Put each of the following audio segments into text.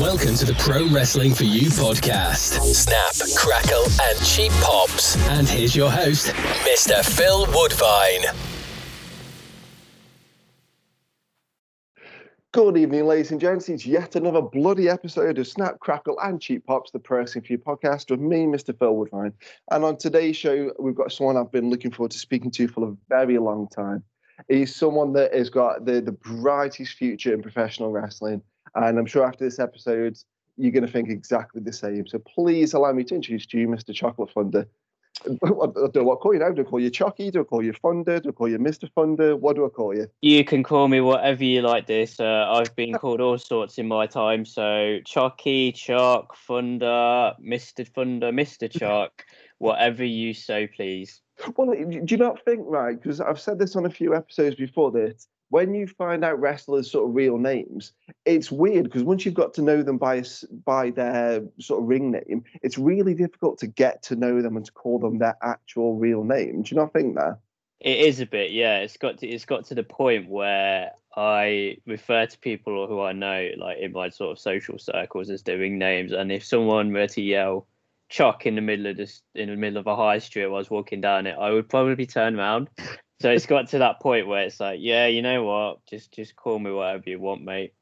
Welcome to the Pro Wrestling for You podcast. Snap, crackle, and cheap pops. And here's your host, Mr. Phil Woodvine. Good evening, ladies and gents. It's yet another bloody episode of Snap, Crackle, and Cheap Pops, the Pro Wrestling for You podcast with me, Mr. Phil Woodvine. And on today's show, we've got someone I've been looking forward to speaking to for a very long time. He's someone that has got the, the brightest future in professional wrestling. And I'm sure after this episode, you're going to think exactly the same. So please allow me to introduce to you, Mr. Chocolate Thunder. I don't know what call you now. Do I call you Chucky? Do I call you Thunder? Do I call you Mr. Thunder? What do I call you? You can call me whatever you like. This uh, I've been called all sorts in my time. So Chucky, Chuck, Thunder, Mister Thunder, Mister Chuck, whatever you so please. Well, do you not think right? Because I've said this on a few episodes before that when you find out wrestlers' sort of real names, it's weird because once you've got to know them by by their sort of ring name, it's really difficult to get to know them and to call them their actual real name. Do you not think that? It is a bit, yeah. It's got to it's got to the point where I refer to people who I know, like in my sort of social circles, as their ring names. And if someone were to yell "Chuck" in the middle of this in the middle of a high street, I was walking down it, I would probably turn around so it's got to that point where it's like, yeah, you know what? Just just call me whatever you want, mate.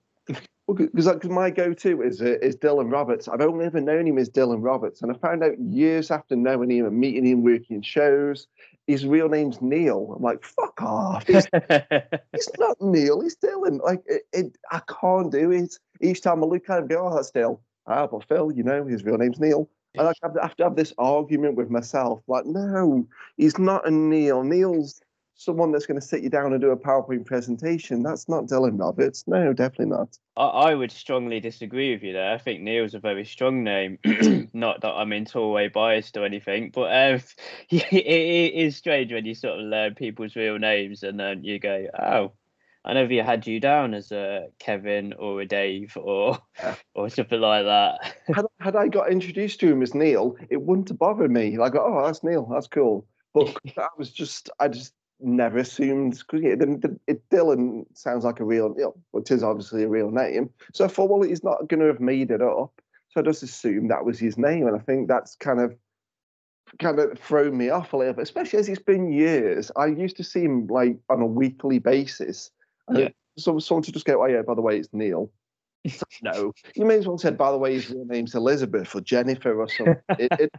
Because well, my go-to is uh, is Dylan Roberts. I've only ever known him as Dylan Roberts, and I found out years after knowing him and meeting him, working in shows, his real name's Neil. I'm like, fuck off. He's, he's not Neil. He's Dylan. Like, it, it, I can't do it. Each time I look at him, go, oh, that's Dylan. Ah, but Phil, you know, his real name's Neil. And I have to have this argument with myself, like, no, he's not a Neil. Neil's someone that's going to sit you down and do a PowerPoint presentation. That's not Dylan Roberts. No, definitely not. I, I would strongly disagree with you there. I think Neil's a very strong name. not that I'm in way biased or anything, but um, it, it is strange when you sort of learn people's real names and then you go, oh, I never had you down as a Kevin or a Dave or yeah. or something like that. had, had I got introduced to him as Neil, it wouldn't have bothered me. Like, oh, that's Neil, that's cool. But I was just, I just never assumed because the, it, Dylan sounds like a real, you know, it is obviously a real name. So I thought, well, he's not going to have made it up. So I just assumed that was his name, and I think that's kind of kind of thrown me off a little bit, especially as it's been years. I used to see him like on a weekly basis. Yeah. So someone to just go, oh yeah, by the way, it's Neil. no, you may as well said, by the way, his real name's Elizabeth or Jennifer or something. it, it,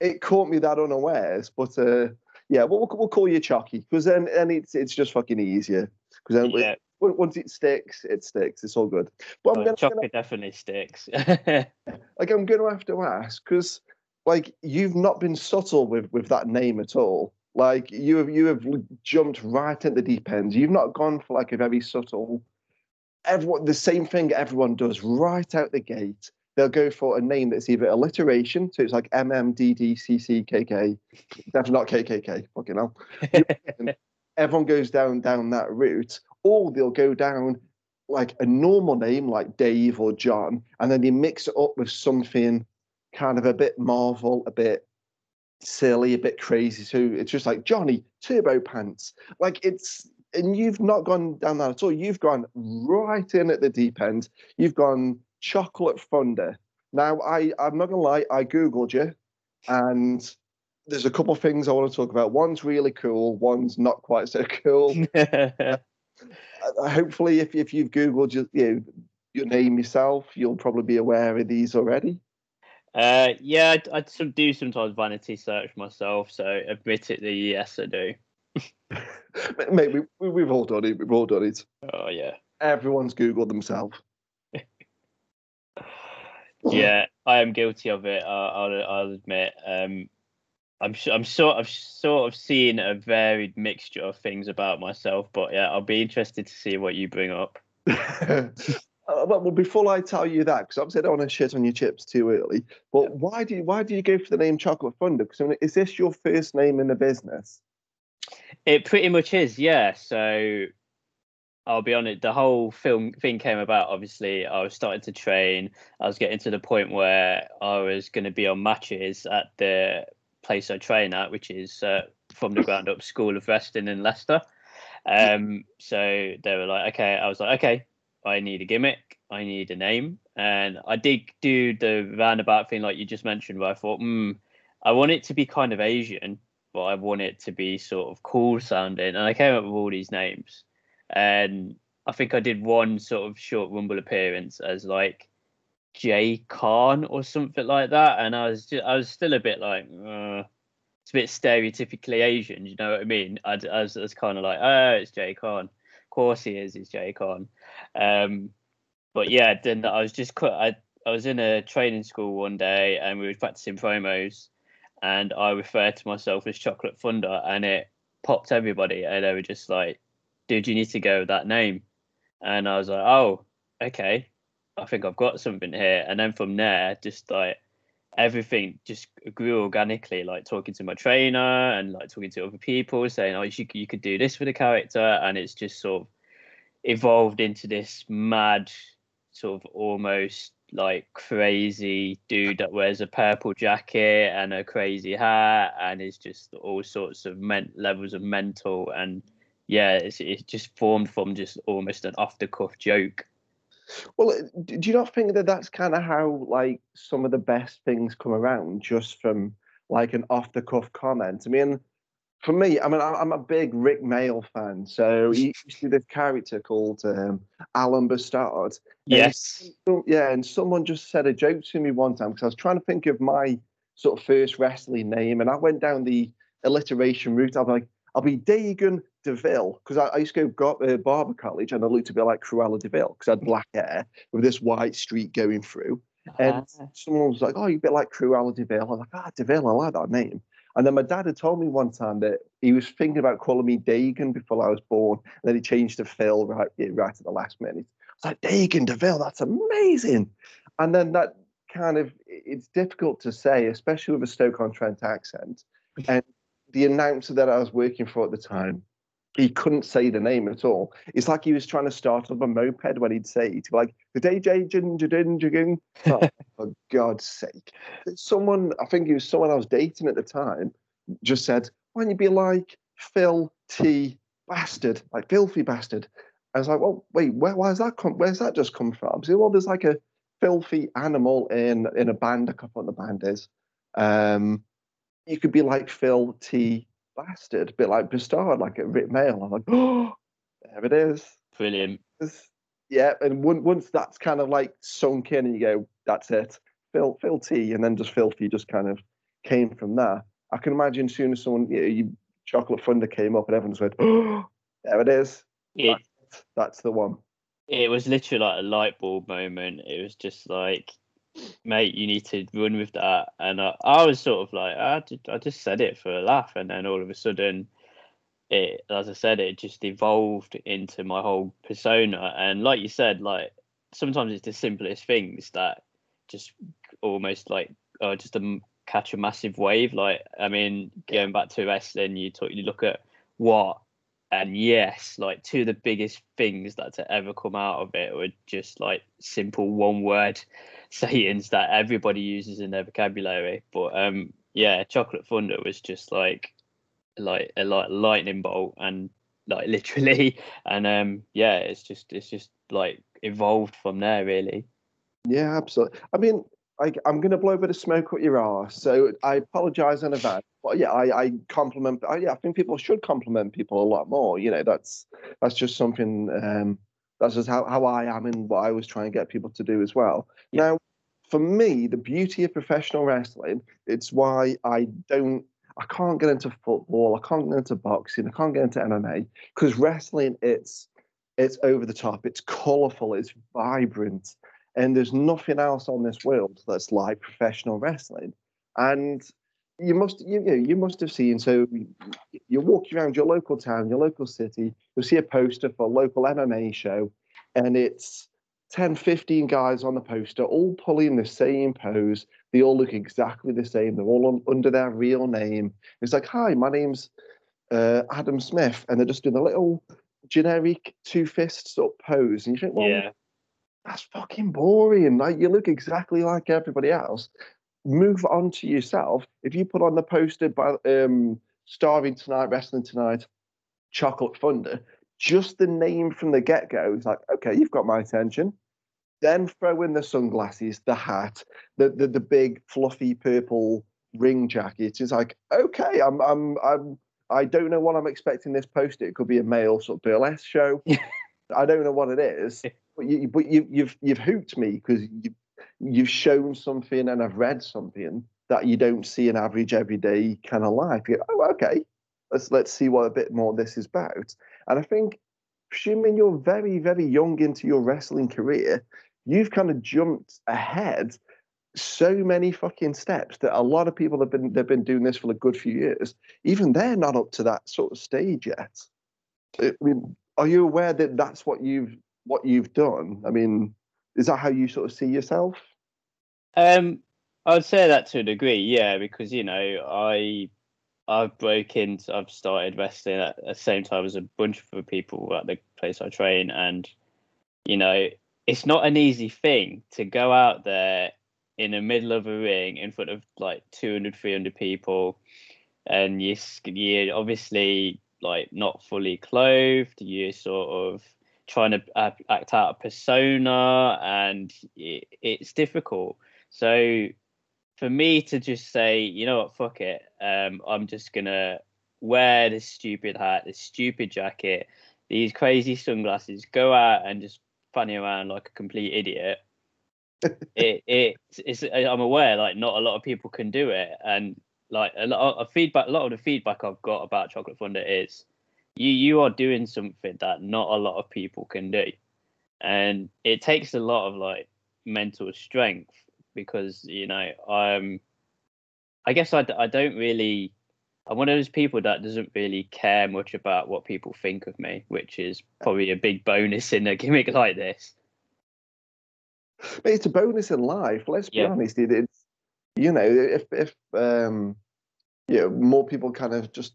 it caught me that unawares, but uh, yeah, we'll, we'll call you Chucky because then and it's it's just fucking easier because then yeah. once it sticks, it sticks. It's all good. But I'm gonna, Chucky gonna, definitely sticks. like I'm going to have to ask because like you've not been subtle with with that name at all. Like you have you have jumped right at the deep end. You've not gone for like a very subtle. Everyone the same thing everyone does right out the gate they'll go for a name that's either alliteration, so it's like MMDDCCKK, definitely not KKK, fucking hell. Everyone goes down down that route, or they'll go down like a normal name like Dave or John, and then they mix it up with something kind of a bit Marvel, a bit silly, a bit crazy. too. it's just like Johnny Turbo Pants. Like it's and you've not gone down that at all. You've gone right in at the deep end. You've gone chocolate thunder. Now, I, I'm not gonna lie, I googled you, and there's a couple of things I want to talk about. One's really cool, one's not quite so cool. uh, hopefully, if if you've googled your you know, your name yourself, you'll probably be aware of these already. Uh, yeah, I, I do sometimes vanity search myself, so admittedly, yes, I do. Mate, we, we, have all done it. We've all done it. Oh yeah. Everyone's googled themselves yeah, I am guilty of it. I'll, I'll, I'll admit. Um, I'm I'm sort of sort of seeing a varied mixture of things about myself, but yeah, I'll be interested to see what you bring up. uh, well, before I tell you that, because obviously I don't want to shit on your chips too early. But why do you why do you go for the name Chocolate Thunder? Because I mean, is this your first name in the business? It pretty much is, yeah. So I'll be honest, the whole film thing came about. Obviously, I was starting to train. I was getting to the point where I was going to be on matches at the place I train at, which is uh, from the ground up School of Wrestling in Leicester. Um, so they were like, okay, I was like, okay, I need a gimmick, I need a name. and I did do the roundabout thing like you just mentioned, where I thought, hmm, I want it to be kind of Asian, but I want it to be sort of cool sounding, and I came up with all these names, and I think I did one sort of short Rumble appearance as like Jay Khan or something like that, and I was just, I was still a bit like. Uh, it's a bit stereotypically Asian. You know what I mean? I, I was, was kind of like, oh, it's Jay Khan. Course he is. He's Jay. Um, but yeah, then I was just I I was in a training school one day and we were practicing promos, and I referred to myself as Chocolate Thunder, and it popped everybody, and they were just like, "Dude, you need to go with that name," and I was like, "Oh, okay." I think I've got something here. And then from there, just like everything just grew organically like talking to my trainer and like talking to other people saying oh you, you could do this for the character and it's just sort of evolved into this mad sort of almost like crazy dude that wears a purple jacket and a crazy hat and is just all sorts of men- levels of mental and yeah it's, it's just formed from just almost an off the cuff joke well, do you not think that that's kind of how like some of the best things come around just from like an off the cuff comment? I mean, for me, I mean, I'm a big Rik Mayall fan, so he used to this character called um, Alan B'Stard. Yes. And, yeah, and someone just said a joke to me one time because I was trying to think of my sort of first wrestling name, and I went down the alliteration route. I'm like, I'll be Dagan DeVille because I, I, used to go uh, barber college and I looked a bit like Cruella de Vil because I had black hair with this white streak going through. And uh-huh. someone was like, "Oh, you're a bit like Cruella de Vil." I was like, "Ah, DeVille, I like that name." And then my dad had told me one time that he was thinking about calling me Dagan before I was born, and then he changed to Phil right right at the last minute. I was like, "Dagan DeVille, that's amazing." And then that kind of it's difficult to say, especially with a Stoke-on-Trent accent. And the announcer that I was working for at the time he couldn't say the name at all. It's like he was trying to start up a moped when he'd say it. Like the DJ Ginger oh, For God's sake. Someone, I think he was someone I was dating at the time, just said, Why don't you be like Phil T bastard, like filthy bastard? I was like, Well, wait, where where's that come where's that just come from? So, well, there's like a filthy animal in in a band, a couple of the band is. Um you could be like Phil T bastard, a bit like B'Stard, like a Rik Mayall. I'm like, oh, there it is. Brilliant. It's, yeah, and once that's kind of like sunk in, and you go, that's it. Phil T, and then just filthy just kind of came from there. I can imagine as soon as someone, you, know, you Chocolate Thunder came up, and everyone's went, oh, there it is. It, that's, that's the one. It was literally like a light bulb moment. It was just like mate, you need to run with that. And I, I was sort of like, I, I just said it for a laugh. And then all of a sudden, it, as I said, it just evolved into my whole persona. And like you said, like sometimes it's the simplest things that just almost like, uh, just a, catch a massive wave. Like, I mean, going back to wrestling, you talk, you look at what and yes, like two of the biggest things that to ever come out of it were just like simple one word sayings that everybody uses in their vocabulary. But um, yeah, Chocolate Thunder was just like like a like lightning bolt and like literally and um yeah it's just it's just like evolved from there really yeah absolutely i mean I, am going to blow a bit of smoke at your arse. So I apologize in advance. But yeah, I, I compliment. I, yeah, I think people should compliment people a lot more. You know, that's that's just something. Um, that's just how, how I am and what I was trying to get people to do as well. Yeah. Now, for me, the beauty of professional wrestling, it's why I don't. I can't get into football. I can't get into boxing. I can't get into MMA because wrestling, it's it's over the top. It's colorful. It's vibrant and there's nothing else on this world that's like professional wrestling. And you must you, know, you must have seen so you're walking around your local town, your local city, you'll see a poster for a local MMA show, and it's 10, 15 guys on the poster, all pulling the same pose. They all look exactly the same. They're all on, under their real name. It's like, hi, my name's uh, Adam Smith, and they're just doing a little generic two fists up pose. And you think, well, yeah that's fucking boring. Like you look exactly like everybody else. Move on to yourself. If you put on the poster by um starving tonight, wrestling tonight, chocolate thunder, just the name from the get-go is like, okay, you've got my attention. then throw in the sunglasses, the hat, the the, the big fluffy purple ring jacket. It's like, okay, I'm I'm I'm I don't know what I'm expecting this poster. It could be a male sort of burlesque show. I don't know what it is, but you but you you've you've hooked me because you you've shown something and I've read something that you don't see in average everyday kind of life. You go, oh, okay, let's let's see what a bit more this is about. And I think, assuming you're very very young into your wrestling career, you've kind of jumped ahead so many fucking steps that a lot of people have been they've been doing this for a good few years. Even they're not up to that sort of stage yet. I mean, are you aware that that's what you've what you've done? I mean, is that how you sort of see yourself? Um, I'd say that to a degree, yeah, because you know, I I've broken, I've started wrestling at the same time as a bunch of people at the place I train, and you know, it's not an easy thing to go out there in the middle of a ring in front of like 200, 300 people, and you you obviously like not fully clothed. You're sort of trying to act out a persona, and it, it's difficult. So for me to just say, you know what, fuck it, um, I'm just gonna wear this stupid hat, this stupid jacket, these crazy sunglasses, go out and just funny around like a complete idiot. it, it it's I'm aware like not a lot of people can do it, and like a lot of feedback, a lot of the feedback I've got about Chocolate Thunder is you you are doing something that not a lot of people can do, and it takes a lot of like mental strength because you know I'm I guess I, I don't really I'm one of those people that doesn't really care much about what people think of me, which is probably a big bonus in a gimmick like this. But it's a bonus in life. Let's be yeah. honest. It, it's you know if if um you know more people kind of just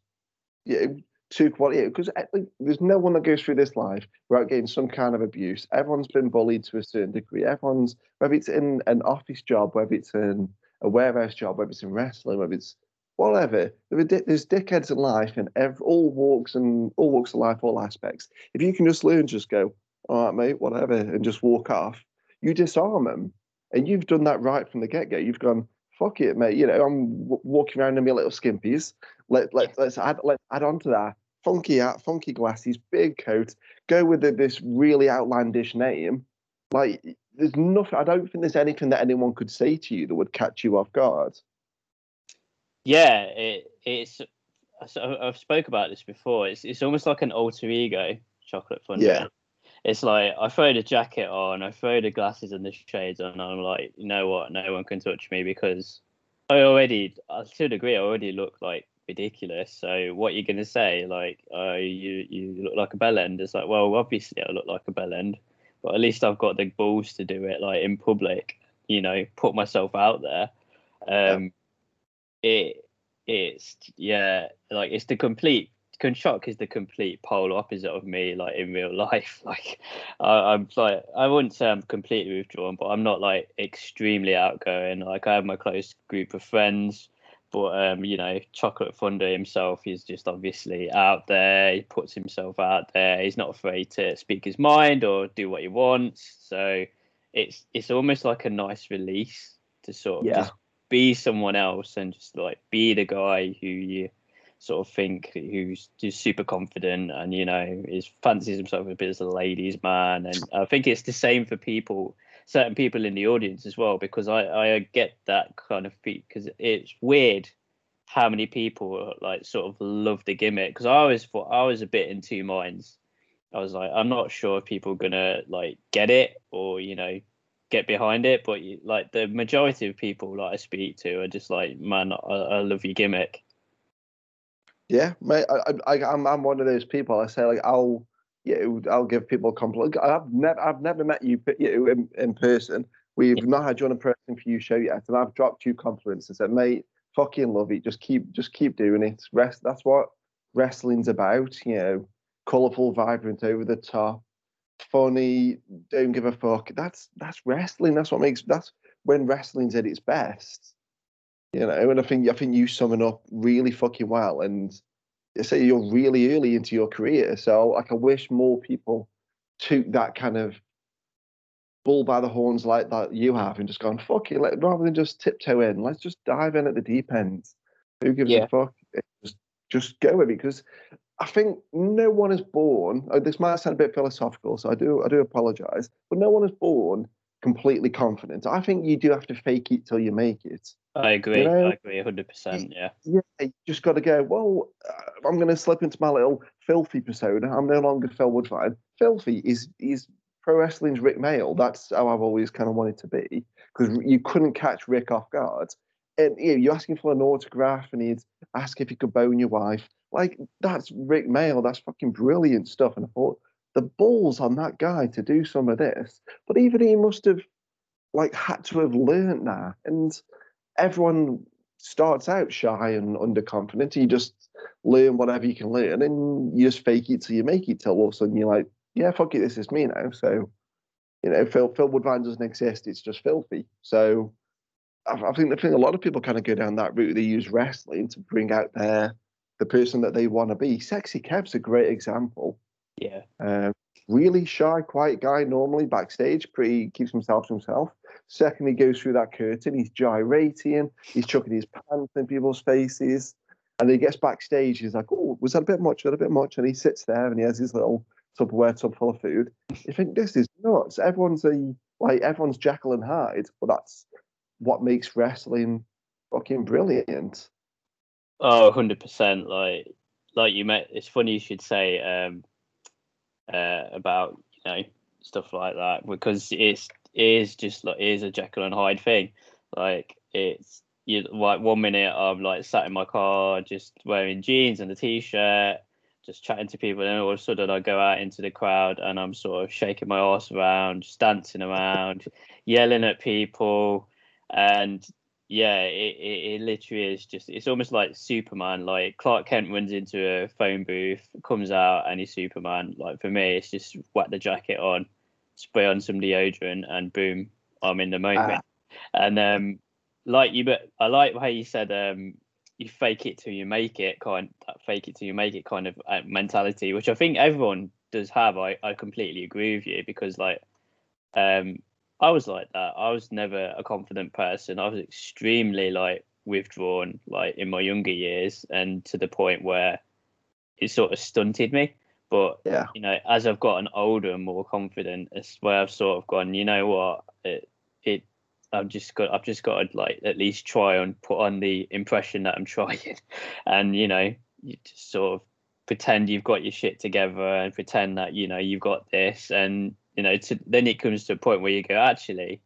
you know, to quality because eh, there's no one that goes through this life without getting some kind of abuse. Everyone's been bullied to a certain degree. Everyone's whether it's in an office job, whether it's in a warehouse job, whether it's in wrestling, whether it's whatever. There's dickheads in life in every, all walks and all walks of life, all aspects. If you can just learn, just go, all right, mate, whatever, and just walk off, you disarm them. And you've done that right from the get go. You've gone, fuck it, mate. You know, I'm w- walking around in my little skimpies. Let let let's add let add on to that funky hat, funky glasses, big coat, go with the, this really outlandish name. Like, there's nothing. I don't think there's anything that anyone could say to you that would catch you off guard. Yeah, it, it's. I've spoke about this before. It's it's almost like an alter ego, chocolate thunder. Yeah. It's like I throw the jacket on, I throw the glasses and the shades on, and I'm like, you know what? No one can touch me because I already, to a degree, I already look like ridiculous. So what are you gonna say? Like, uh, you you look like a bell end. It's like, well, obviously I look like a bell end, but at least I've got the balls to do it, like in public. You know, put myself out there. Um, yeah. it it's yeah, like it's the complete. Shock is the complete polar opposite of me, like in real life. Like, I, I'm like, I wouldn't say I'm completely withdrawn, but I'm not like extremely outgoing. Like, I have my close group of friends but um, you know, Chocolate Thunder himself is just obviously out there. He puts himself out there. He's not afraid to speak his mind or do what he wants. So it's it's almost like a nice release to sort of yeah. just be someone else and just like be the guy who you sort of think who's just super confident and you know is fancies himself a bit as a ladies man and I think it's the same for people certain people in the audience as well because I, I get that kind of feat because it's weird how many people like sort of love the gimmick because I always thought I was a bit in two minds. I was like, I'm not sure if people are gonna like get it or you know get behind it, but like the majority of people that I speak to are just like, man, I, I love your gimmick. Yeah, mate, I, I, I'm I'm one of those people. I say like I'll you know, I'll give people compliment. I've never, I've never met you, you know, in, in person. We've yeah. not had you on a person for you show yet, and I've dropped you compliments and said, mate, fucking love it. Just keep, just keep doing it. Rest. That's what wrestling's about. You know, colourful, vibrant, over the top, funny. Don't give a fuck. That's that's wrestling. That's what makes. That's when wrestling's at its best. You know, and I think I think you sum it up really fucking well. And say you're really early into your career. So like I wish more people took that kind of bull by the horns like that you have and just gone fuck it, let, rather than just tiptoe in, let's just dive in at the deep end. Who gives Yeah. a fuck? Just just go with it because I think no one is born. oh, This might sound a bit philosophical, so I do I do apologize, but no one is born completely confident. I think you do have to fake it till you make it. I agree. You know- I agree, hundred percent. Yeah. Yeah, you just got to go. Well, uh, I'm going to slip into my little filthy persona. I'm no longer Phil Woodfine. Filthy is is pro wrestling's Rik Mayall. That's how I've always kind of wanted to be because you couldn't catch Rik off guard. And you know, you're asking for an autograph, and he'd ask if he could bone your wife. Like that's Rik Mayall. That's fucking brilliant stuff. And I thought the balls on that guy to do some of this. But even he must have like had to have learned that. And everyone starts out shy and underconfident. You just learn whatever you can learn, and you just fake it till you make it. Till all of a sudden you're like, yeah, fuck it, this is me now. So, you know, Phil Phil Woodvine doesn't exist. It's just filthy. So, I, I think I think a lot of people kind of go down that route. They use wrestling to bring out their the person that they want to be. Sexy Kev's a great example. Yeah. Um, really shy, quiet guy normally backstage, pretty keeps himself to himself. Second, he goes through that curtain, he's gyrating, he's chucking his pants in people's faces. And he gets backstage, he's like, Oh, was that a bit much? Was that a bit much? And he sits there and he has his little Tupperware tub full of food. You think this is nuts. Everyone's a like everyone's Jekyll and Hyde, but that's what makes wrestling fucking brilliant. Oh, 100 percent. Like, like you met. It's funny you should say um, uh, about you know stuff like that because it's it is just like is a Jekyll and Hyde thing. Like it's you like one minute I'm like sat in my car just wearing jeans and a t-shirt, just chatting to people, and all of a sudden I go out into the crowd and I'm sort of shaking my ass around, just dancing around, yelling at people, and yeah, it, it, it literally is just it's almost like Superman. Like Clark Kent runs into a phone booth, comes out and he's Superman. Like for me, it's just whack the jacket on, spray on some deodorant, and boom, I'm in the moment. And um, like you, but I like how you said um, you fake it till you make it, kind that fake it till you make it kind of uh, mentality, which I think everyone does have. I I completely agree with you because like um I was like that. I was never a confident person. I was extremely like withdrawn, like in my younger years, and to the point where it sort of stunted me. But Yeah. you know, as I've gotten older and more confident, it's where I've sort of gone. You know what? It it I've just got I've just got to like at least try and put on the impression that I'm trying, and you know, you just sort of pretend you've got your shit together and pretend that you know you've got this and you know to, then it comes to a point where you go actually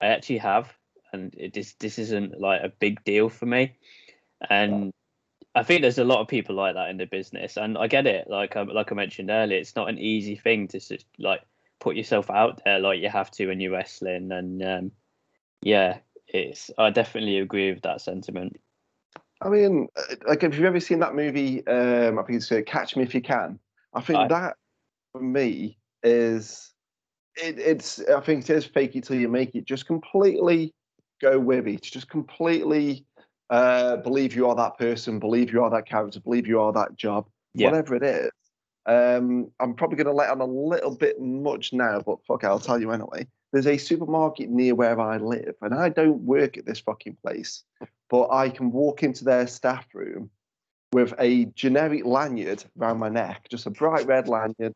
i actually have and it this this isn't like a big deal for me and i think there's a lot of people like that in the business and i get it like I, like i mentioned earlier it's not an easy thing to like put yourself out there like you have to when you're wrestling and um yeah it's i definitely agree with that sentiment I mean, uh, like, have you've ever seen that movie? Um, I think it's uh, Catch Me If You Can. I think Aye. that for me is it, it's. I think it is fake it till you make it. Just completely go with it. Just completely uh, believe you are that person. Believe you are that character. Believe you are that job. Yeah. Whatever it is. Um, I'm probably going to let on a little bit much now, but fuck, it, I'll tell you anyway. There's a supermarket near where I live, and I don't work at this fucking place but I can walk into their staff room with a generic lanyard around my neck, just a bright red lanyard,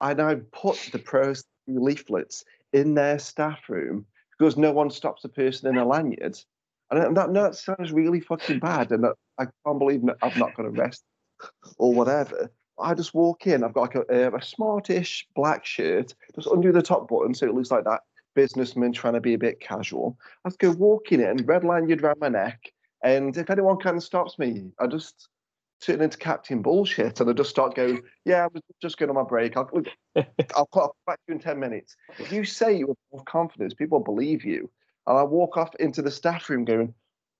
and I put the pro leaflets in their staff room because no one stops a person in a lanyard. And that, that sounds really fucking bad, and I can't believe I've not got arrested or whatever. I just walk in. I've got like a, a smartish black shirt, just undo the top button, so it looks like that businessman trying to be a bit casual. I just go walking in, red lanyard around my neck, and if anyone kind of stops me, I just turn into Captain Bullshit and I just start going, Yeah, I was just going on my break. I'll, look, I'll put back to you in 10 minutes. If you say you with confidence, people believe you. And I walk off into the staff room going,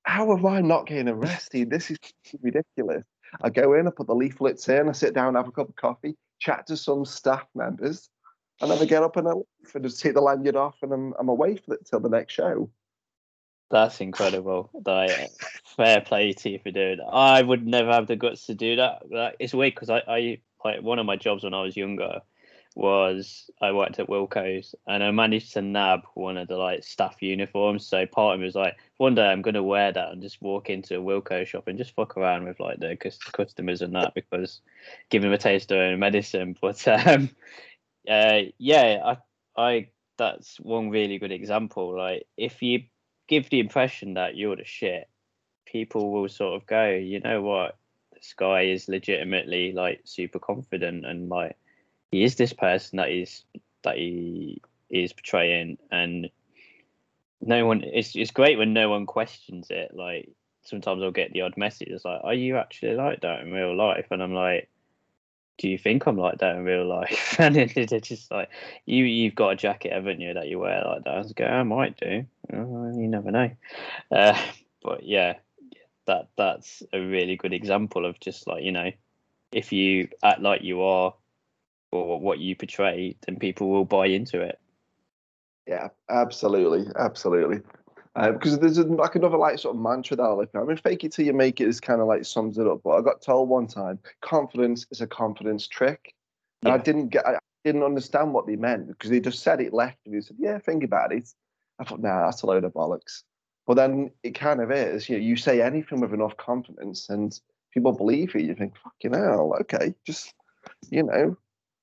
How am I not getting arrested? This is ridiculous. I go in, I put the leaflets in, I sit down, have a cup of coffee, chat to some staff members, and then I get up and I leave and just take the lanyard off and I'm, I'm away for it till the next show. That's incredible. Like, fair play to you for doing that. I would never have the guts to do that. Like, it's weird because I, I like one of my jobs when I was younger was I worked at Wilko's and I managed to nab one of the like staff uniforms. So part of me was like, one day I'm gonna wear that and just walk into a Wilko shop and just fuck around with like the customers and that because give them a taste of their medicine. But um, uh, yeah, I I that's one really good example. Like if you give the impression that you're the shit, people will sort of go, you know what, this guy is legitimately like super confident and like he is this person that is that he is portraying. And no one it's it's great when no one questions it. Like sometimes i'll get the odd message it's like are you actually like that in real life? And i'm like do you think i'm like that in real life and it's just like you you've got a jacket haven't you that you wear like that i was going i might do oh, you never know uh, but yeah that that's a really good example of just like you know if you act like you are or what you portray, then people will buy into it. Yeah, absolutely, absolutely. Uh, because there's a, like another like sort of mantra that I live by. I mean, fake it till you make it is kind of like sums it up. But I got told one time, confidence is a confidence trick, and yeah. I didn't get, I didn't understand what they meant because they just said it left and he said, "Yeah, think about it." I thought, "Nah, that's a load of bollocks." But then it kind of is. You know, you say anything with enough confidence, and people believe you. You think, "Fucking hell, okay, just you know,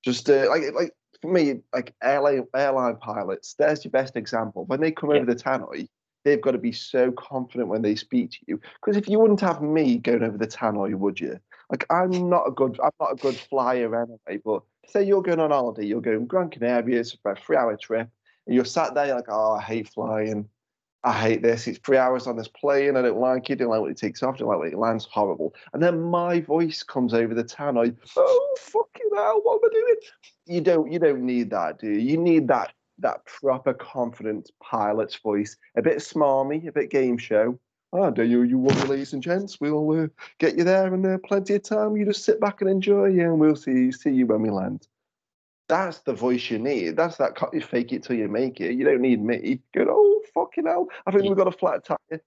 just uh, like like for me, like airline airline pilots, there's your best example. When they come yeah. over the tannoy, they've got to be so confident when they speak to you. Because if you wouldn't have me going over the tannoy, would you? Like I'm not a good I'm not a good flyer anyway. But say you're going on holiday, you're going Gran Canaria, it's a three hour trip, and you're sat there like, oh, I hate flying. I hate this. It's three hours on this plane. I don't like it. I don't like what it takes off. I don't like when it lands. Horrible. And then my voice comes over the tannoy. Oh fucking hell! What am I doing? You don't. You don't need that, do you? You need that that proper confident pilot's voice. A bit smarmy, a bit game show. Ah, oh, do you, you want ladies and gents? We'll uh, get you there in uh, plenty of time. You just sit back and enjoy, yeah, and we'll see see you when we land. That's the voice you need. That's that you fake it till you make it. You don't need me. Go, oh fucking hell! I think we've got a flat tire.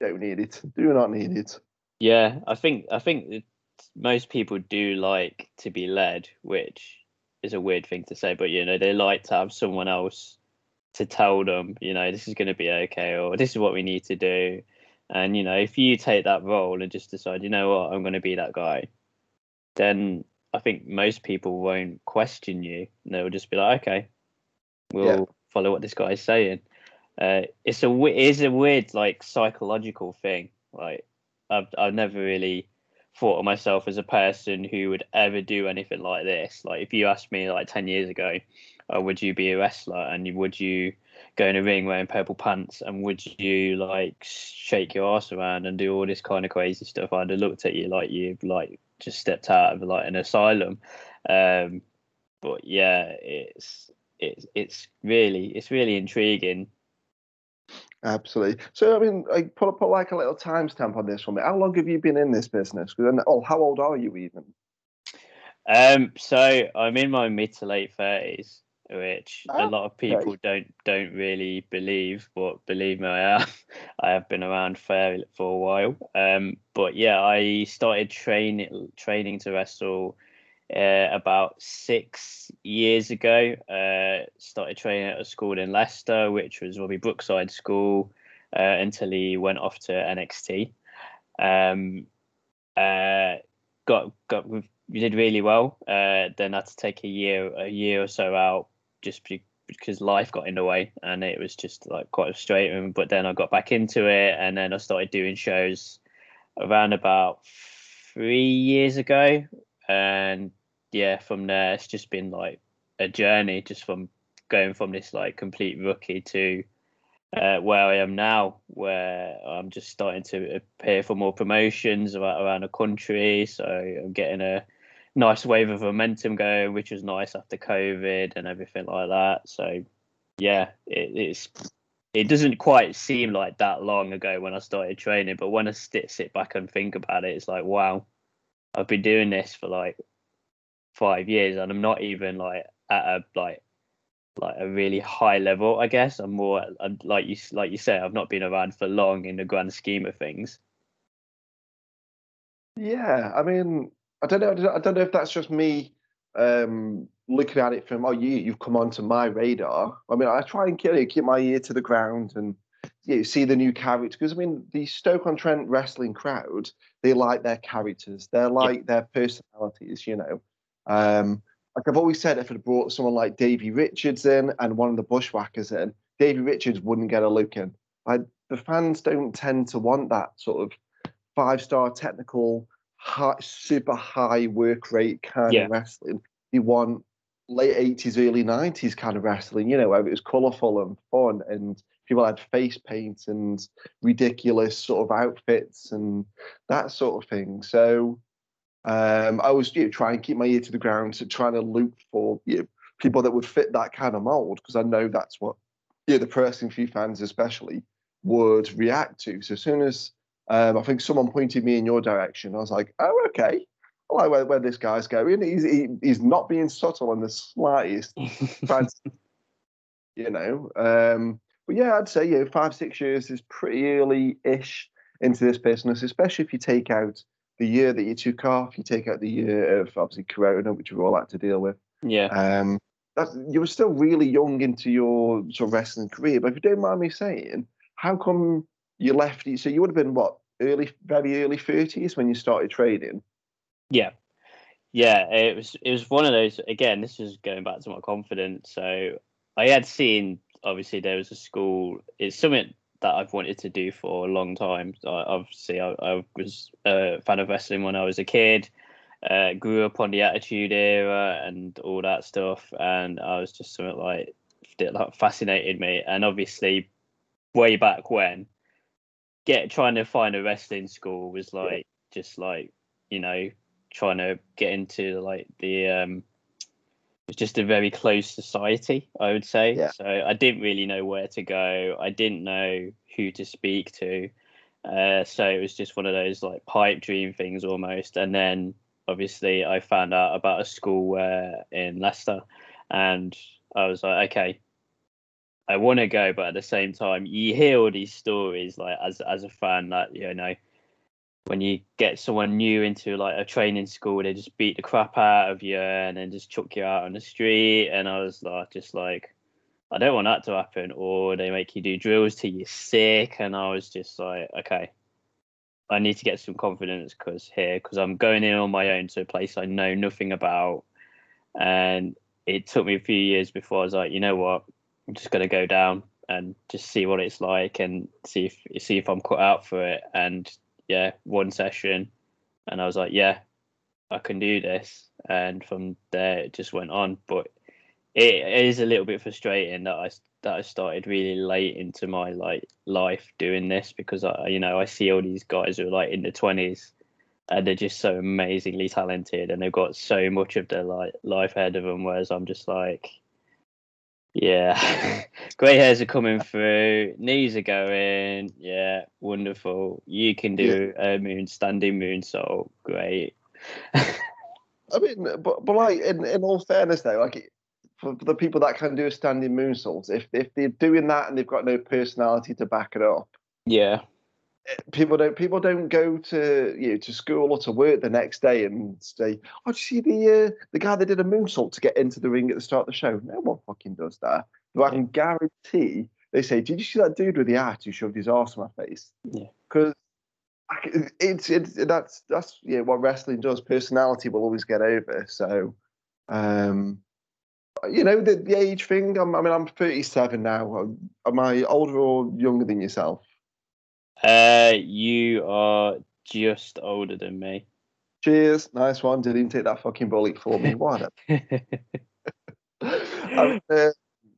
Don't need it. Do not need it. Yeah, I think I think most people do like to be led, which is a weird thing to say, but you know they like to have someone else to tell them, you know, this is going to be okay, or this is what we need to do. And you know, if you take that role and just decide, you know what, I'm going to be that guy, then I think most people won't question you. They'll just be like, okay, we'll yeah. follow what this guy is saying. Uh, it's a it is a weird like psychological thing. Like I've I've never really thought of myself as a person who would ever do anything like this. Like if you asked me like ten years ago, oh, would you be a wrestler and would you go in a ring wearing purple pants and would you like shake your ass around and do all this kind of crazy stuff? I'd have looked at you like you like just stepped out of like an asylum. Um, but yeah, it's it's it's really it's really intriguing. Absolutely. So I mean, like put put like a little timestamp on this for me. How long have you been in this business? Oh, how old are you even? Um, so I'm in my mid to late thirties which oh, a lot of people okay. don't don't really believe, but believe me, I am. I have been around for for a while. Um, but yeah, I started training training to wrestle uh, about six years ago. Uh, started training at a school in Leicester, which was Robbie Brookside School, uh, until he went off to NXT. Um, uh, got got we did really well. Uh, then had to take a year a year or so out just because life got in the way and it was just like quite frustrating. But then I got back into it and then I started doing shows around about three years ago. And yeah, from there it's just been like a journey, just from going from this like complete rookie to uh, where I am now, where I'm just starting to appear for more promotions around, the country. So I'm getting a nice wave of momentum going, which was nice after COVID and everything like that. So yeah, it, it's it doesn't quite seem like that long ago when I started training, but when I sit sit back and think about it, it's like wow, I've been doing this for like five years, and I'm not even like at a like like a really high level. I guess I'm more like you like you say, I've not been around for long in the grand scheme of things. Yeah, I mean, I don't know. I don't know if that's just me um, looking at it from oh you you've come onto my radar. I mean I try and keep, keep my ear to the ground and you know, see the new characters because I mean the Stoke on Trent wrestling crowd they like their characters, they like yeah. their personalities, you know. Um, like I've always said, if it brought someone like Davey Richards in and one of the Bushwhackers in, Davey Richards wouldn't get a look in. Like the fans don't tend to want that sort of five star technical, high, super high work rate kind yeah. of wrestling. They want late 80s, early 90s kind of wrestling, you know, where it was colourful and fun and people had face paint and ridiculous sort of outfits and that sort of thing. So um, I was you know, trying to keep my ear to the ground, to trying to look for you know, people that would fit that kind of mold because I know that's what you know, the pro wrestling few fans especially would react to. So as soon as um, I think someone pointed me in your direction, I was like, oh okay, I like where, where this guy's going. He's he, he's not being subtle in the slightest. you know, um, but yeah, I'd say you know, five six years is pretty early-ish into this business, especially if you take out the year that you took off, you take out the year of obviously Corona, which we all had to deal with. Yeah. Um, that you were still really young into your sort of wrestling career. But if you don't mind me saying, how come you left? So you would have been what early, very early thirties when you started trading. Yeah, yeah. It was it was one of those. Again, this is going back to my confidence. So I had seen obviously there was a school. It's something that I've wanted to do for a long time. I, obviously, I, I, was a fan of wrestling when I was a kid. Uh, grew up on the Attitude Era and all that stuff, and I was just something like that fascinated me. And obviously, way back when, get trying to find a wrestling school was like just like you know trying to get into like the um was just a very close society, I would say. Yeah. So I didn't really know where to go. I didn't know who to speak to. Uh, so it was just one of those like pipe dream things almost. And then obviously I found out about a school where in Leicester, and I was like, okay, I want to go, but at the same time, you hear all these stories like as as a fan that you know when you get someone new into like a training school, they just beat the crap out of you and then just chuck you out on the street. And I was like, just like, I don't want that to happen. Or they make you do drills till you're sick. And I was just like, okay, I need to get some confidence because here, because I'm going in on my own to a place I know nothing about. And it took me a few years before I was like, you know what, I'm just going to go down and just see what it's like and see if see if I'm cut out for it. And yeah, one session, and I was like, yeah, I can do this. And from there, it just went on. But it is a little bit frustrating that I that I started really late into my like life doing this because I, you know, I see all these guys who are like in the twenties, and they're just so amazingly talented, and they've got so much of their like life ahead of them. Whereas I'm just like, yeah, grey hairs are coming through, knees are going. Yeah, wonderful. You can do yeah. a moon standing moonsault. Great. I mean, but but like in, in all fairness though, like for, for the people that can do a standing moonsault, if if they're doing that and they've got no personality to back it up, yeah, people don't people don't go to you know to school or to work the next day and say, "Oh, did you see the uh, the guy that did a moonsault to get into the ring at the start of the show?" No one fucking does that. But I can guarantee they say, "Did you see that dude with the hat who shoved his arse in my face?" Yeah, because it's it's that's that's yeah what wrestling does. Personality will always get over. So, um, you know the, the age thing. I'm, I mean, I'm 37 now. Am I older or younger than yourself? Uh, you are just older than me. Cheers, nice one. Didn't even take that fucking bullet for me. What? I'm, uh,